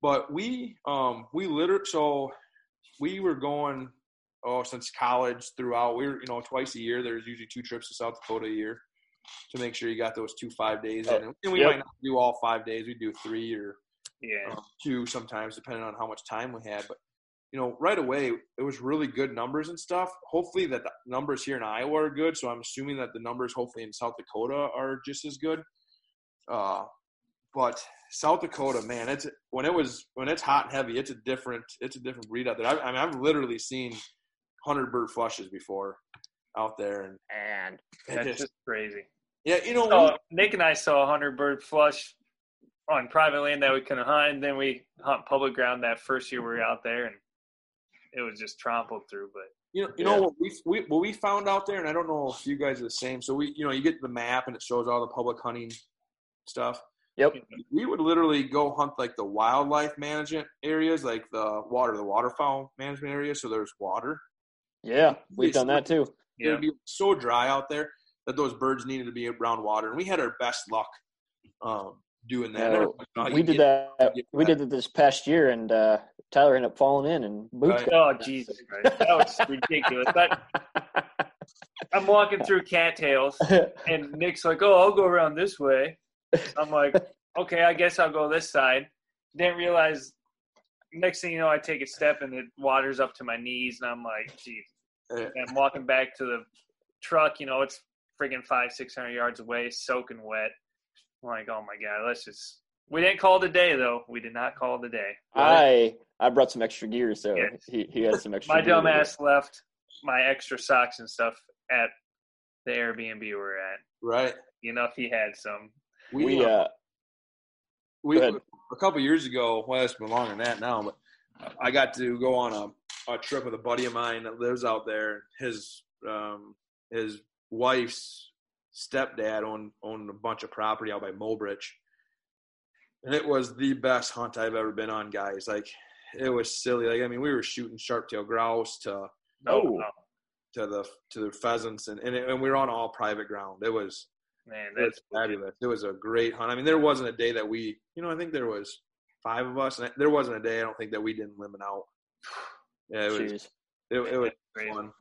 But we, um, we literally, so we were going, oh, since college throughout. We were, you know, twice a year. There's usually two trips to South Dakota a year to make sure you got those two five days in. And we yep. might not do all five days. We do three or yeah. Um, two sometimes, depending on how much time we had. But you know, right away it was really good numbers and stuff. Hopefully that the numbers here in Iowa are good. So I'm assuming that the numbers hopefully in South Dakota are just as good. Uh, but South Dakota, man, it's when it was when it's hot and heavy, it's a different it's a different breed out there. I, I mean, I've literally seen hundred bird flushes before out there, and and that's just, just, crazy. Yeah, you know, so, Nick and I saw a hundred bird flush on private land that we couldn't hunt. Then we hunt public ground that first year we were out there, and it was just trampled through. But you know, you yeah. know what we, we what we found out there, and I don't know if you guys are the same. So we, you know, you get the map and it shows all the public hunting stuff. Yep. We would literally go hunt like the wildlife management areas, like the water, the waterfowl management area. So there's water. Yeah, we've done that too. It would be so dry out there that those birds needed to be around water, and we had our best luck um, doing that. Uh, we did get, that. We did it this past year, and uh, Tyler ended up falling in and boots. Right. Oh Jesus Christ, that was *laughs* ridiculous. That, I'm walking through cattails, and Nick's like, "Oh, I'll go around this way." I'm like, "Okay, I guess I'll go this side." Didn't realize. Next thing you know, I take a step and it waters up to my knees, and I'm like, "Geez." I'm walking back to the truck. You know, it's friggin' five, six hundred yards away, soaking wet. I'm like, oh my god, let's just. We didn't call the day though. We did not call the a day. I I brought some extra gear, so yeah. he he had some extra. my dumbass left my extra socks and stuff at the Airbnb we are at. Right. You know, if he had some. We, we uh, uh we a couple years ago. Well, it's been longer than that now, but I got to go on a, a trip with a buddy of mine that lives out there. His um, his wife's stepdad owned owned a bunch of property out by Mobridge, and it was the best hunt I've ever been on, guys. Like it was silly. Like I mean, we were shooting sharp-tail grouse to oh, to the to the pheasants, and and, it, and we were on all private ground. It was man, that's fabulous. It was a great hunt. I mean, there wasn't a day that we, you know, I think there was five of us, and there wasn't a day I don't think that we didn't limit out. *sighs* Yeah, it was. It, it, was fun.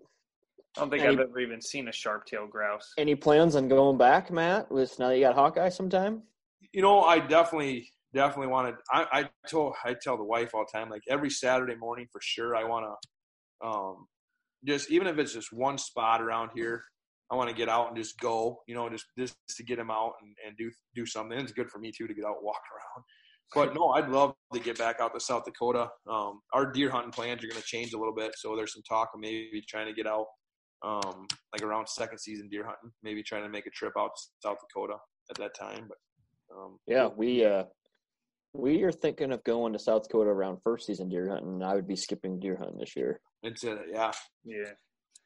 I don't think any, I've ever even seen a sharp tailed grouse. Any plans on going back, Matt? With now you got Hawkeye sometime? You know, I definitely definitely wanted. I, I told I tell the wife all the time, like every Saturday morning for sure. I want to, um, just even if it's just one spot around here, I want to get out and just go. You know, just just to get him out and, and do do something. It's good for me too to get out and walk *laughs* around. But no, I'd love to get back out to South Dakota. Um, our deer hunting plans are going to change a little bit, so there's some talk of maybe trying to get out um, like around second season deer hunting, maybe trying to make a trip out to South Dakota at that time. But um, yeah, we uh, we are thinking of going to South Dakota around first season deer hunting. I would be skipping deer hunting this year. It's a, yeah, yeah,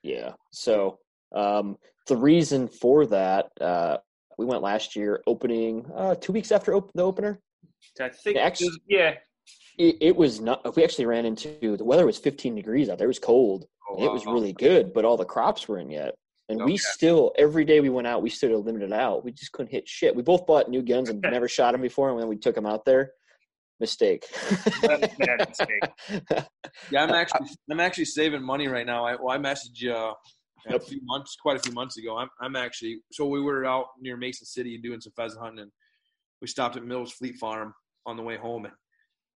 yeah. So um, the reason for that, uh, we went last year, opening uh, two weeks after op- the opener. I think actually, yeah, it, it, was not. We actually ran into the weather was 15 degrees out there. It was cold. Oh, wow. It was really good, but all the crops were in yet. And okay. we still, every day we went out, we still limited out. We just couldn't hit shit. We both bought new guns and *laughs* never shot them before. And when we took them out there, mistake. mistake. *laughs* yeah, I'm actually, I'm actually saving money right now. I, well, I messaged you uh, a few months, quite a few months ago. I'm, I'm actually, so we were out near Mason City and doing some pheasant hunting and we stopped at Mills Fleet Farm on the way home and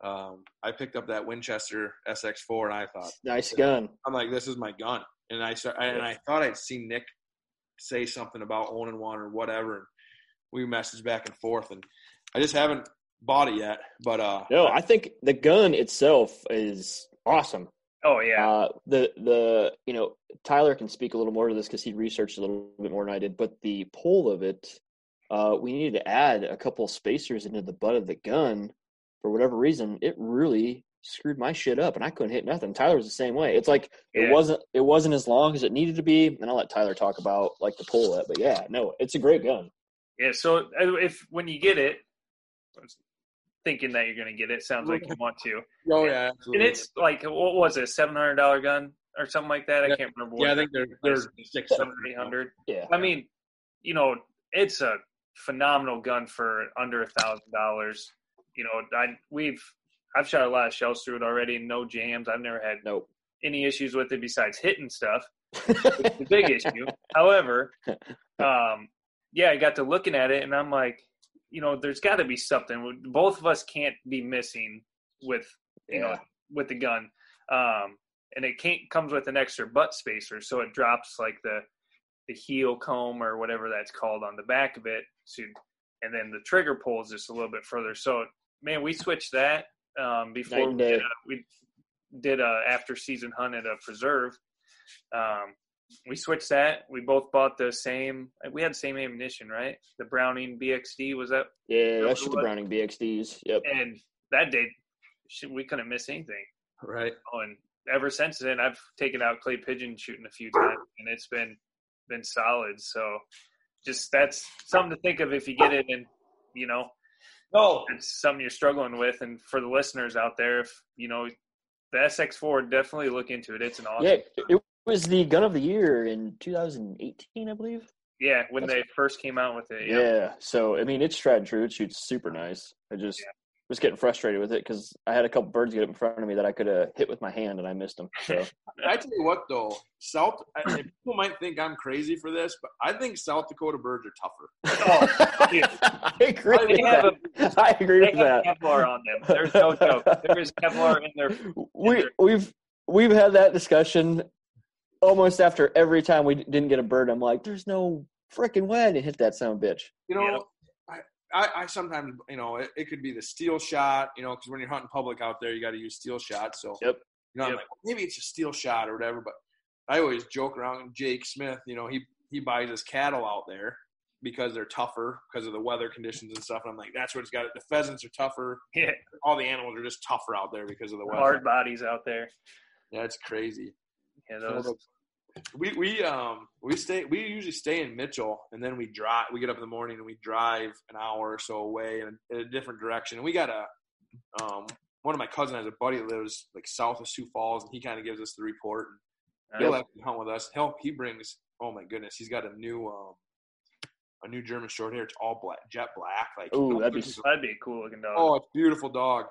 um, I picked up that Winchester SX4 and I thought, nice gun. I'm like, this is my gun. And I start, and I thought I'd seen Nick say something about owning one or whatever. And we messaged back and forth, and I just haven't bought it yet. But uh, no, I think the gun itself is awesome. Oh yeah. Uh, the the you know Tyler can speak a little more to this because he researched a little bit more than I did. But the pull of it, uh, we needed to add a couple spacers into the butt of the gun for whatever reason, it really screwed my shit up and I couldn't hit nothing. Tyler was the same way. It's like yeah. it wasn't it wasn't as long as it needed to be. And I'll let Tyler talk about like the pull it. But yeah, no, it's a great gun. Yeah, so uh, if when you get it, thinking that you're gonna get it, sounds like you want to. *laughs* Oh yeah, absolutely. and it's like what was it, seven hundred dollar gun or something like that? Yeah. I can't remember. yeah, I think they're they're six seven eight hundred. Yeah, I mean, you know, it's a phenomenal gun for under a thousand dollars you know, I we've I've shot a lot of shells through it already. No jams. I've never had nope. any issues with it besides hitting stuff. the big *laughs* issue. However, um, yeah, I got to looking at it and I'm like, you know, there's got to be something. Both of us can't be missing with you yeah. know with the gun. Um, and it can't comes with an extra butt spacer, so it drops like the the heel comb or whatever that's called on the back of it. So, and then the trigger pulls just a little bit further. So man, we switched that um, before we did, a, we did a after season hunt at a preserve. Um, we switched that. We both bought the same. We had the same ammunition, right? The Browning BXD was that? Yeah, that's the Browning BXDs. Yep. And that day, we couldn't miss anything. Right. Oh, and ever since then, I've taken out clay pigeon shooting a few times, and it's been been solid. So, just that's something to think of if you get it, and you know, no, it's something you're struggling with. And for the listeners out there, if you know the SX4, definitely look into it. It's an awesome. Yeah, it was the gun of the year in 2018, I believe. Yeah, when That's, they first came out with it. Yeah. yeah. So I mean, it's tried and true. It shoots super nice. I just yeah was getting frustrated with it because I had a couple birds get up in front of me that I could have hit with my hand and I missed them. So *laughs* I tell you what, though, South people might think I'm crazy for this, but I think South Dakota birds are tougher. oh, *laughs* I agree. With that. A, I agree with that. Kevlar on them. There's no joke. There is Kevlar in their. In we their... we've we've had that discussion almost after every time we didn't get a bird. I'm like, there's no freaking way to hit that sound of a bitch. You know, I, I sometimes, you know, it, it, could be the steel shot, you know, because when you're hunting public out there, you got to use steel shot. So, yep. you know, yep. I'm like, well, maybe it's a steel shot or whatever. But I always joke around. Jake Smith, you know, he he buys his cattle out there because they're tougher because of the weather conditions and stuff. And I'm like, that's what it's got. The pheasants are tougher. *laughs* Yeah. All the animals are just tougher out there because of the weather. Hard bodies out there. Yeah, it's crazy. Yeah, those we we um we stay we usually stay in Mitchell and then we drive we get up in the morning and we drive an hour or so away in a, in a different direction. And we got a um one of my cousins has a buddy that lives like south of Sioux Falls and he kind of gives us the report. And he'll have to hunt with us. He'll he brings oh my goodness he's got a new um a new German short hair. It's all black jet black like oh that'd be that'd be a cool looking dog. Oh it's a beautiful dog.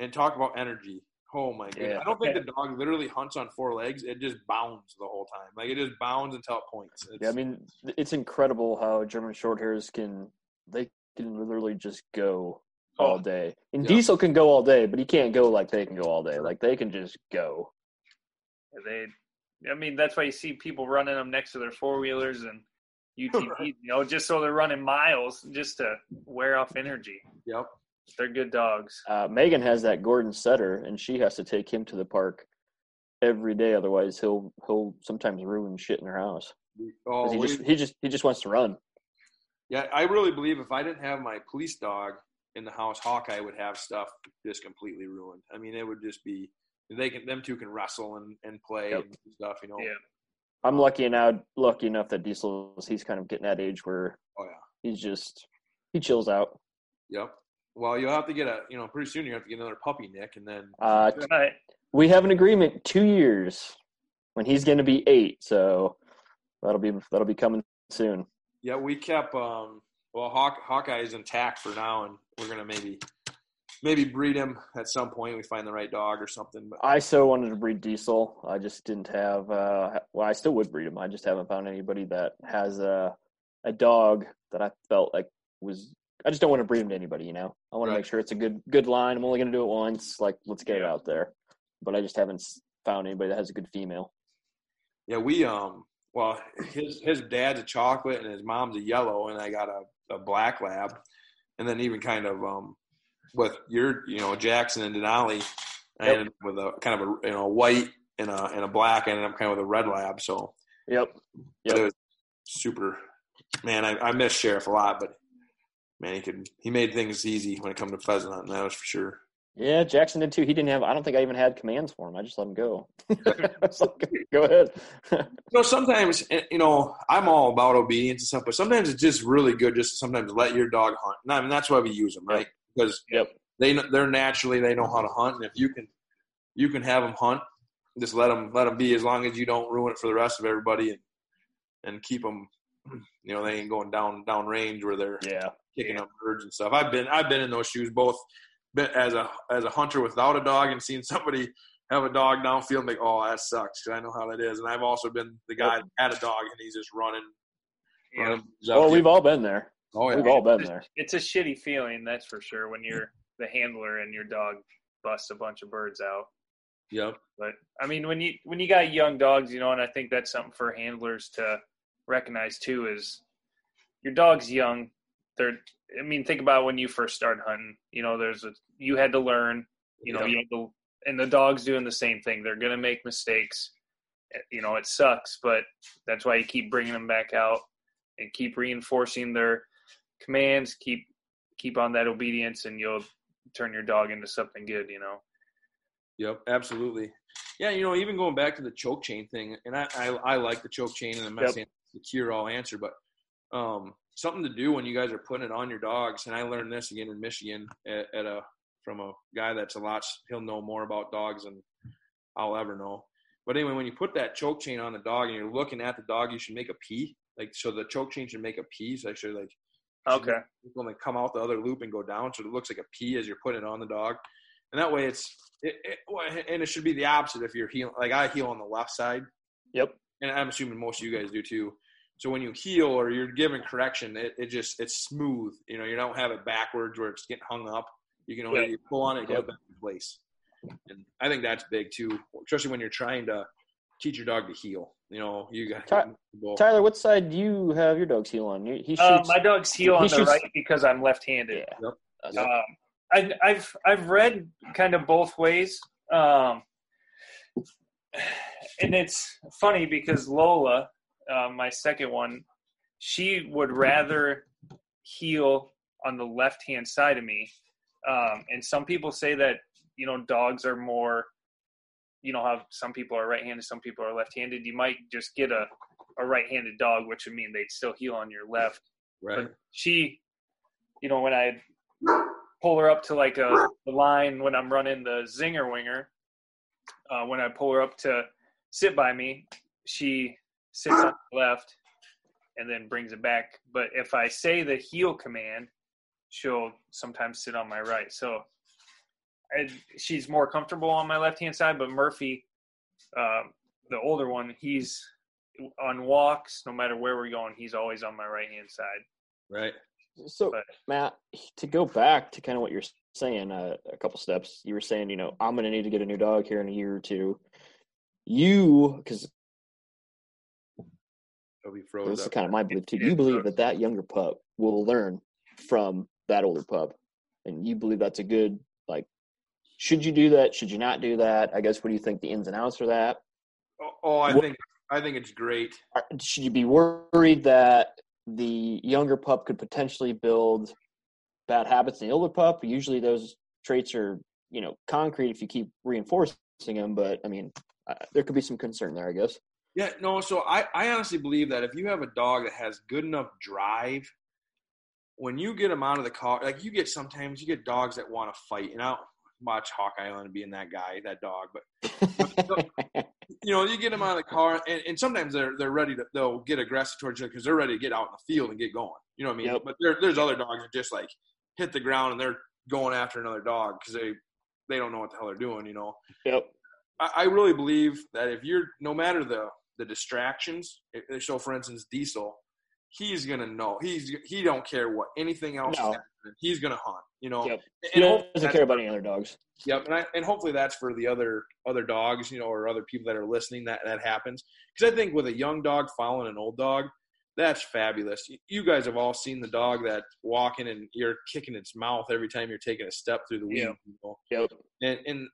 And talk about energy Oh my god! Yeah. I don't think the dog literally hunts on four legs. It just bounds the whole time. Like it just bounds until it points. It's, yeah, I mean, it's incredible how German Shorthairs can they can literally just go all oh, day. And yeah. Diesel can go all day, but he can't go like they can go all day. Like they can just go. They, I mean, that's why you see people running them next to their four wheelers and *laughs* UTVs. You know, just so they're running miles just to wear off energy. Yep. They're good dogs. Uh, Megan has that Gordon setter, and she has to take him to the park every day. Otherwise, he'll he'll sometimes ruin shit in her house. Oh, he just he just he just wants to run. Yeah, I really believe if I didn't have my police dog in the house, Hawkeye would have stuff just completely ruined. I mean, it would just be they can them two can wrestle and, and play yep. and stuff. You know. Yeah. I'm lucky now, lucky enough that Diesel he's kind of getting that age where oh yeah he's just he chills out. Yep. Well, you'll have to get a, you know, pretty soon you have to get another puppy, Nick, and then. Uh, we have an agreement, two years, when he's going to be eight. So that'll be that'll be coming soon. Yeah, we kept. um Well, Hawk, Hawkeye is intact for now, and we're gonna maybe maybe breed him at some point. We find the right dog or something. But I so wanted to breed Diesel. I just didn't have. uh Well, I still would breed him. I just haven't found anybody that has a a dog that I felt like was I just don't want to breed them to anybody. You know, I want right. to make sure it's a good good line. I'm only going to do it once. Like, let's get yeah. it out there. But I just haven't found anybody that has a good female. Yeah, we um. Well, his his dad's a chocolate and his mom's a yellow, and I got a, a black lab, and then even kind of um with your you know Jackson and Denali, I yep. ended up with a kind of a you know white and a and a black, I ended up kind of with a red lab. So yep, yep. Super. Man, I, I miss Sheriff a lot, but man, he could he made things easy when it come to pheasant hunting. That was for sure. Yeah, Jackson did too. He didn't have. I don't think I even had commands for him. I just let him go. *laughs* like, *laughs* go ahead. you know, sometimes eh, you know I'm all about obedience and stuff, but sometimes it's just really good just to sometimes let your dog hunt. And I mean that's why we use them, right? Because yep. they they're naturally they know how to hunt, and if you can you can have them hunt, just let them let them be as long as you don't ruin it for the rest of everybody, and and keep them. *clears throat* You know, they ain't going down down range where they're yeah kicking up birds and stuff. I've been I've been in those shoes both as a as a hunter without a dog and seen *laughs* somebody have a dog downfield like, oh, that sucks because I know how that is. And I've also been the guy that had a dog and he's just running. Yeah. running well, we've all been there. Oh, yeah. We've all been there. It's a shitty feeling, that's for sure, when you're the handler and your dog busts a bunch of birds out. Yep. But I mean, when you when you got young dogs, you know, and I think that's something for handlers to recognize too is your dog's young they're I mean, think about when you first started hunting. You know, there's a you had to learn. You know, yeah. you had to, and the dog's doing the same thing. They're gonna make mistakes. Eh, you know, it sucks, but that's why you keep bringing them back out and keep reinforcing their commands. Keep keep on that obedience, and you'll turn your dog into something good. You know. Yep, absolutely. Yeah, you know, even going back to the choke chain thing, and I I, I like the choke chain, and I'm not yep. saying the cure all answer, but um, something to do when you guys are putting it on your dogs. And I learned this again in Michigan at, at a from a guy that's a lot. He'll know more about dogs than I'll ever know. But anyway, when you put that choke chain on the dog and you're looking at the dog, you should make a P. Like so, the choke chain should make a P. So actually, like okay, when they come out the other loop and go down, so it looks like a P as you're putting it on the dog. And that way, it's it, it, and it should be the opposite if you're healing. Like I heel on the left side. Yep. And I'm assuming most of you guys do too. So when you heel or you're given correction, it, it just it's smooth. You know, you don't have it backwards where it's getting hung up. You can only yep. pull on it, get yep. it back in place. And I think that's big too, especially when you're trying to teach your dog to heel. You know, you got Tyler. Tyler what side do you have your dog's heel on? He uh, shoots. Uh, my dog's heel on the shoots, right because I'm left-handed. Yeah. Yep. Um, I, I've I've read kind of both ways, um, and it's funny because Lola, uh, my second one, she would rather heal on the left-hand side of me, um, and some people say that you know dogs are more you know how some people are right-handed, some people are left-handed. You might just get a a right-handed dog, which would mean they'd still heal on your left. Right. But she, you know, when I pull her up to like a the line when I'm running the zinger winger, uh, when I pull her up to sit by me, she sits on the left and then brings it back. But if I say the heel command, she'll sometimes sit on my right. So I, she's more comfortable on my left hand side. But Murphy, uh, the older one, he's on walks. No matter where we're going, he's always on my right hand side. Right. So but, Matt, to go back to kind of what you're saying, uh, a couple steps. You were saying, you know, I'm going to need to get a new dog here in a year or two. You, because this is kind of my belief too. You believe that that younger pup will learn from that older pup, and you believe that's a good like should you do that? Should you not do that? I guess what do you think the ins and outs for that? Oh, oh I what, think I think it's great. Should you be worried that the younger pup could potentially build bad habits in the older pup? Usually, those traits are you know concrete if you keep reinforcing them. But I mean, uh, there could be some concern there, I guess. Yeah, no. So I, I honestly believe that if you have a dog that has good enough drive, when you get them out of the car, like you get sometimes you get dogs that want to fight, and I don't watch Hawkeye Island being that guy, that dog. But *laughs* you know, you get them out of the car, and, and sometimes they're they're ready to they'll get aggressive towards you because they're ready to get out in the field and get going. You know what I mean? Yep. But there, there's other dogs that just like hit the ground and they're going after another dog because they they don't know what the hell they're doing. You know? Yep. I, I really believe that if you're no matter the the distractions, so for instance, Diesel, he's gonna know. He's he don't care what anything else. No. He's gonna hunt. You know, yep. he doesn't care about any other dogs. Yep, and I, and hopefully that's for the other other dogs, you know, or other people that are listening that that happens. Because I think with a young dog following an old dog, that's fabulous. You guys have all seen the dog that walking and you're kicking its mouth every time you're taking a step through the weed. Yep. You know? yep. And and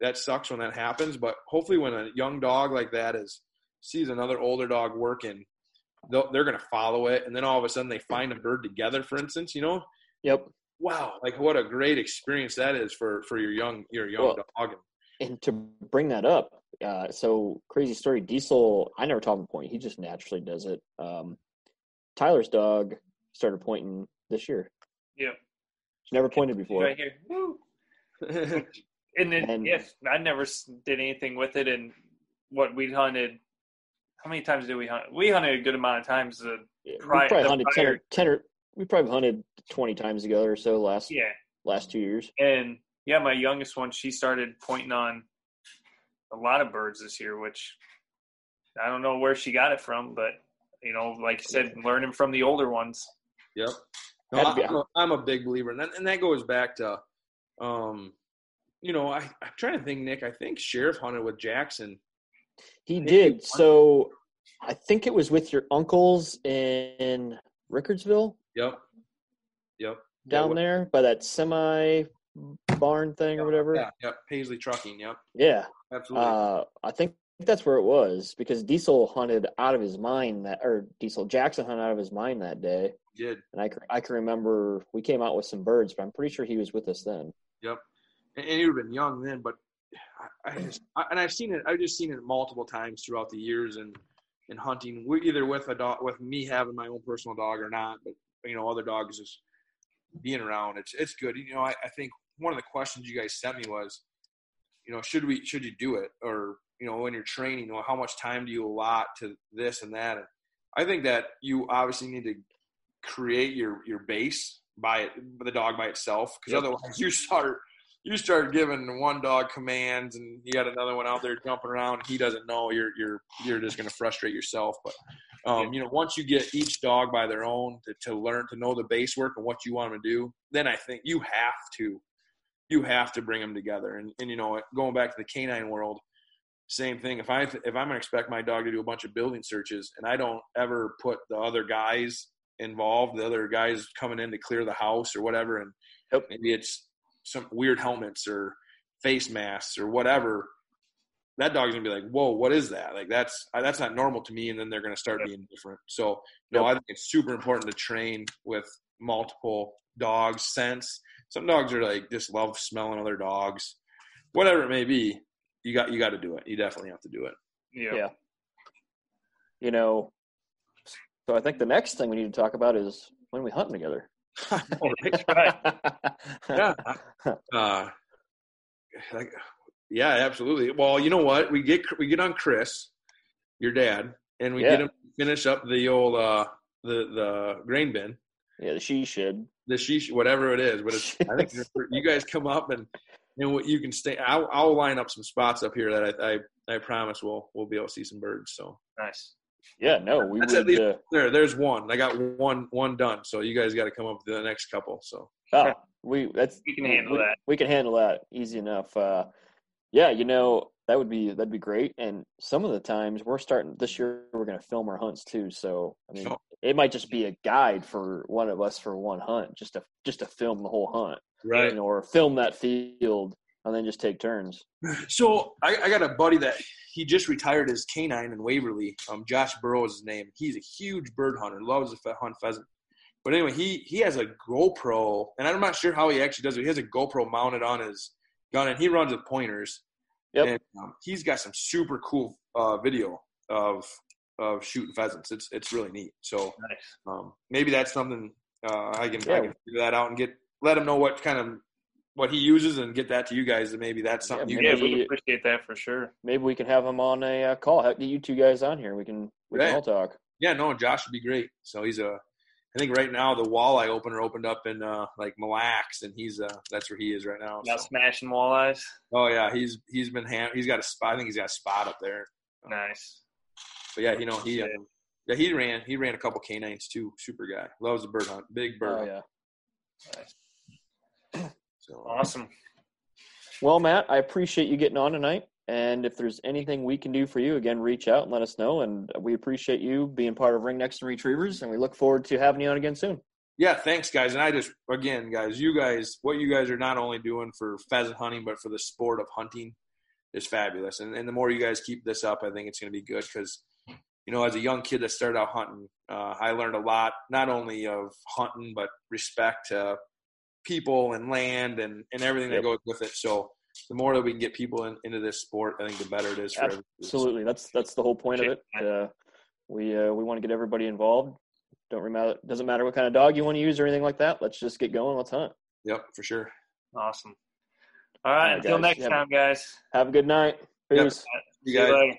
that sucks when that happens. But hopefully, when a young dog like that is sees another older dog working, they're going to follow it, and then all of a sudden they find a bird together. For instance, you know. Yep wow, like what a great experience that is for for your young your young well, dog. And to bring that up, uh, so crazy story. Diesel, I never taught him to point. He just naturally does it. Um, Tyler's dog started pointing this year. Yep. She never pointed before. Right here. Woo. *laughs* and then, and, yes, I never did anything with it. And what we hunted, how many times did we hunt? We hunted a good amount of times. The yeah, prior, we probably hunted prior, 10, or, 10 or we probably hunted twenty times together or so last yeah last two years. And yeah, my youngest one, she started pointing on a lot of birds this year, which I don't know where she got it from, but you know, like I said, learning from the older ones. Yep. No, I'm, a, I'm, a big believer, and that, and that goes back to, um, you know, I, I'm trying to think, Nick. I think Sheriff hunted with Jackson. He did. So I think it was with your uncles in Rickardsville. Yep. Yep. Down yeah, there by that semi barn thing or whatever. Yeah. Yep. Paisley Trucking. Yep. Yeah. Absolutely. Uh, I think that's where it was because Diesel hunted out of his mind that, or Diesel Jackson hunted out of his mind that day. He did. And I, I can remember we came out with some birds, but I'm pretty sure he was with us then. Yep. And, and he would have been young then, but I, I just, I, and I've seen it. I've just seen it multiple times throughout the years, and in hunting, either with a dog, with me having my own personal dog or not, but you know, other dogs just being around. It's it's good. You know, I, I think one of the questions you guys sent me was, you know, should we should you do it or you know when you're training, you know, how much time do you allot to this and that? And I think that you obviously need to create your your base by it, the dog by itself because yep. otherwise you start you start giving one dog commands and you got another one out there jumping around he doesn't know you're you're you're just going to frustrate yourself. But um, you know once you get each dog by their own to, to learn to know the base work and what you want them to do then i think you have to you have to bring them together. And, and you know going back to the canine world same thing. If i if i'm going to expect my dog to do a bunch of building searches and i don't ever put the other guys involved the other guys coming in to clear the house or whatever and maybe it's some weird helmets or face masks or whatever, that dog's gonna be like, "Whoa, what is that? Like that's uh, that's not normal to me." And then they're gonna start yep. being different. So, you know, I think it's super important to train with multiple dogs' sense. Some dogs are like just love smelling other dogs, whatever it may be. You got you got to do it. You definitely have to do it. Yeah. yeah. You know, so I think the next thing we need to talk about is when we hunt together. *laughs* oh, right. yeah. *laughs* Uh, like, yeah, absolutely. Well, you know what? We get we get on Chris, your dad, and we yeah. get him finish up the old uh the the grain bin. Yeah, the she shed. The she whatever it is, but it's, *laughs* I think you guys come up and and what you can stay. I'll, I'll line up some spots up here that I, I I promise we'll we'll be able to see some birds. So nice. Yeah, no, we That's would, at least uh, there. There's one. I got one one done. So you guys got to come up with the next couple. So oh, we that's we can handle we, that. We can handle that easy enough. Uh, yeah, you know that would be that'd be great. And some of the times we're starting this year, we're going to film our hunts too. So I mean, oh. it might just be a guide for one of us for one hunt, just to just to film the whole hunt, right? You know, or film that field and then just take turns. So I, I, got a buddy that he just retired his canine in Waverly. Um, Josh Burrow is his name. He's a huge bird hunter, loves to hunt pheasant. But anyway, he he has a GoPro, and I'm not sure how he actually does it. He has a GoPro mounted on his gun, and he runs with pointers. Yep. And um, he's got some super cool uh, video of of shooting pheasants. It's it's really neat. So nice. um, maybe that's something uh, I can yeah. I can figure that out and get let him know what kind of what he uses and get that to you guys. And maybe that's something yeah, you guys would appreciate that for sure. Maybe we can have him on a uh, call. Get you two guys on here. We can we right. can all talk. Yeah, no, Josh would be great. So he's a. I think right now the walleye opener opened up in uh, like Mille Lacs, and he's uh, that's where he is right now. Now so. smashing walleyes. Oh yeah, he's he's been ham- he's got a spot. I think he's got a spot up there. Nice. But yeah, you know he. Um, yeah, he ran. He ran a couple canines too. Super guy. Loves the bird hunt. Big bird. Oh yeah. Nice. So awesome. Well, Matt, I appreciate you getting on tonight. And if there's anything we can do for you, again, reach out and let us know. And we appreciate you being part of Ringnecks and Retrievers, and we look forward to having you on again soon. Yeah, thanks, guys. And I just, again, guys, you guys, what you guys are not only doing for pheasant hunting, but for the sport of hunting is fabulous. And, and the more you guys keep this up, I think it's going to be good because, you know, as a young kid that started out hunting, uh, I learned a lot, not only of hunting, but respect to people and land and, and everything yep. that goes with it. So the more that we can get people in, into this sport, I think the better it is for everybody. Absolutely, that's that's the whole point of it. Uh, we uh, we want to get everybody involved. Don't matter doesn't matter what kind of dog you want to use or anything like that. Let's just get going. Let's hunt. Yep, for sure. Awesome. All right, All right until guys. next time, guys. Have a good night. Peace. Yep. You guys.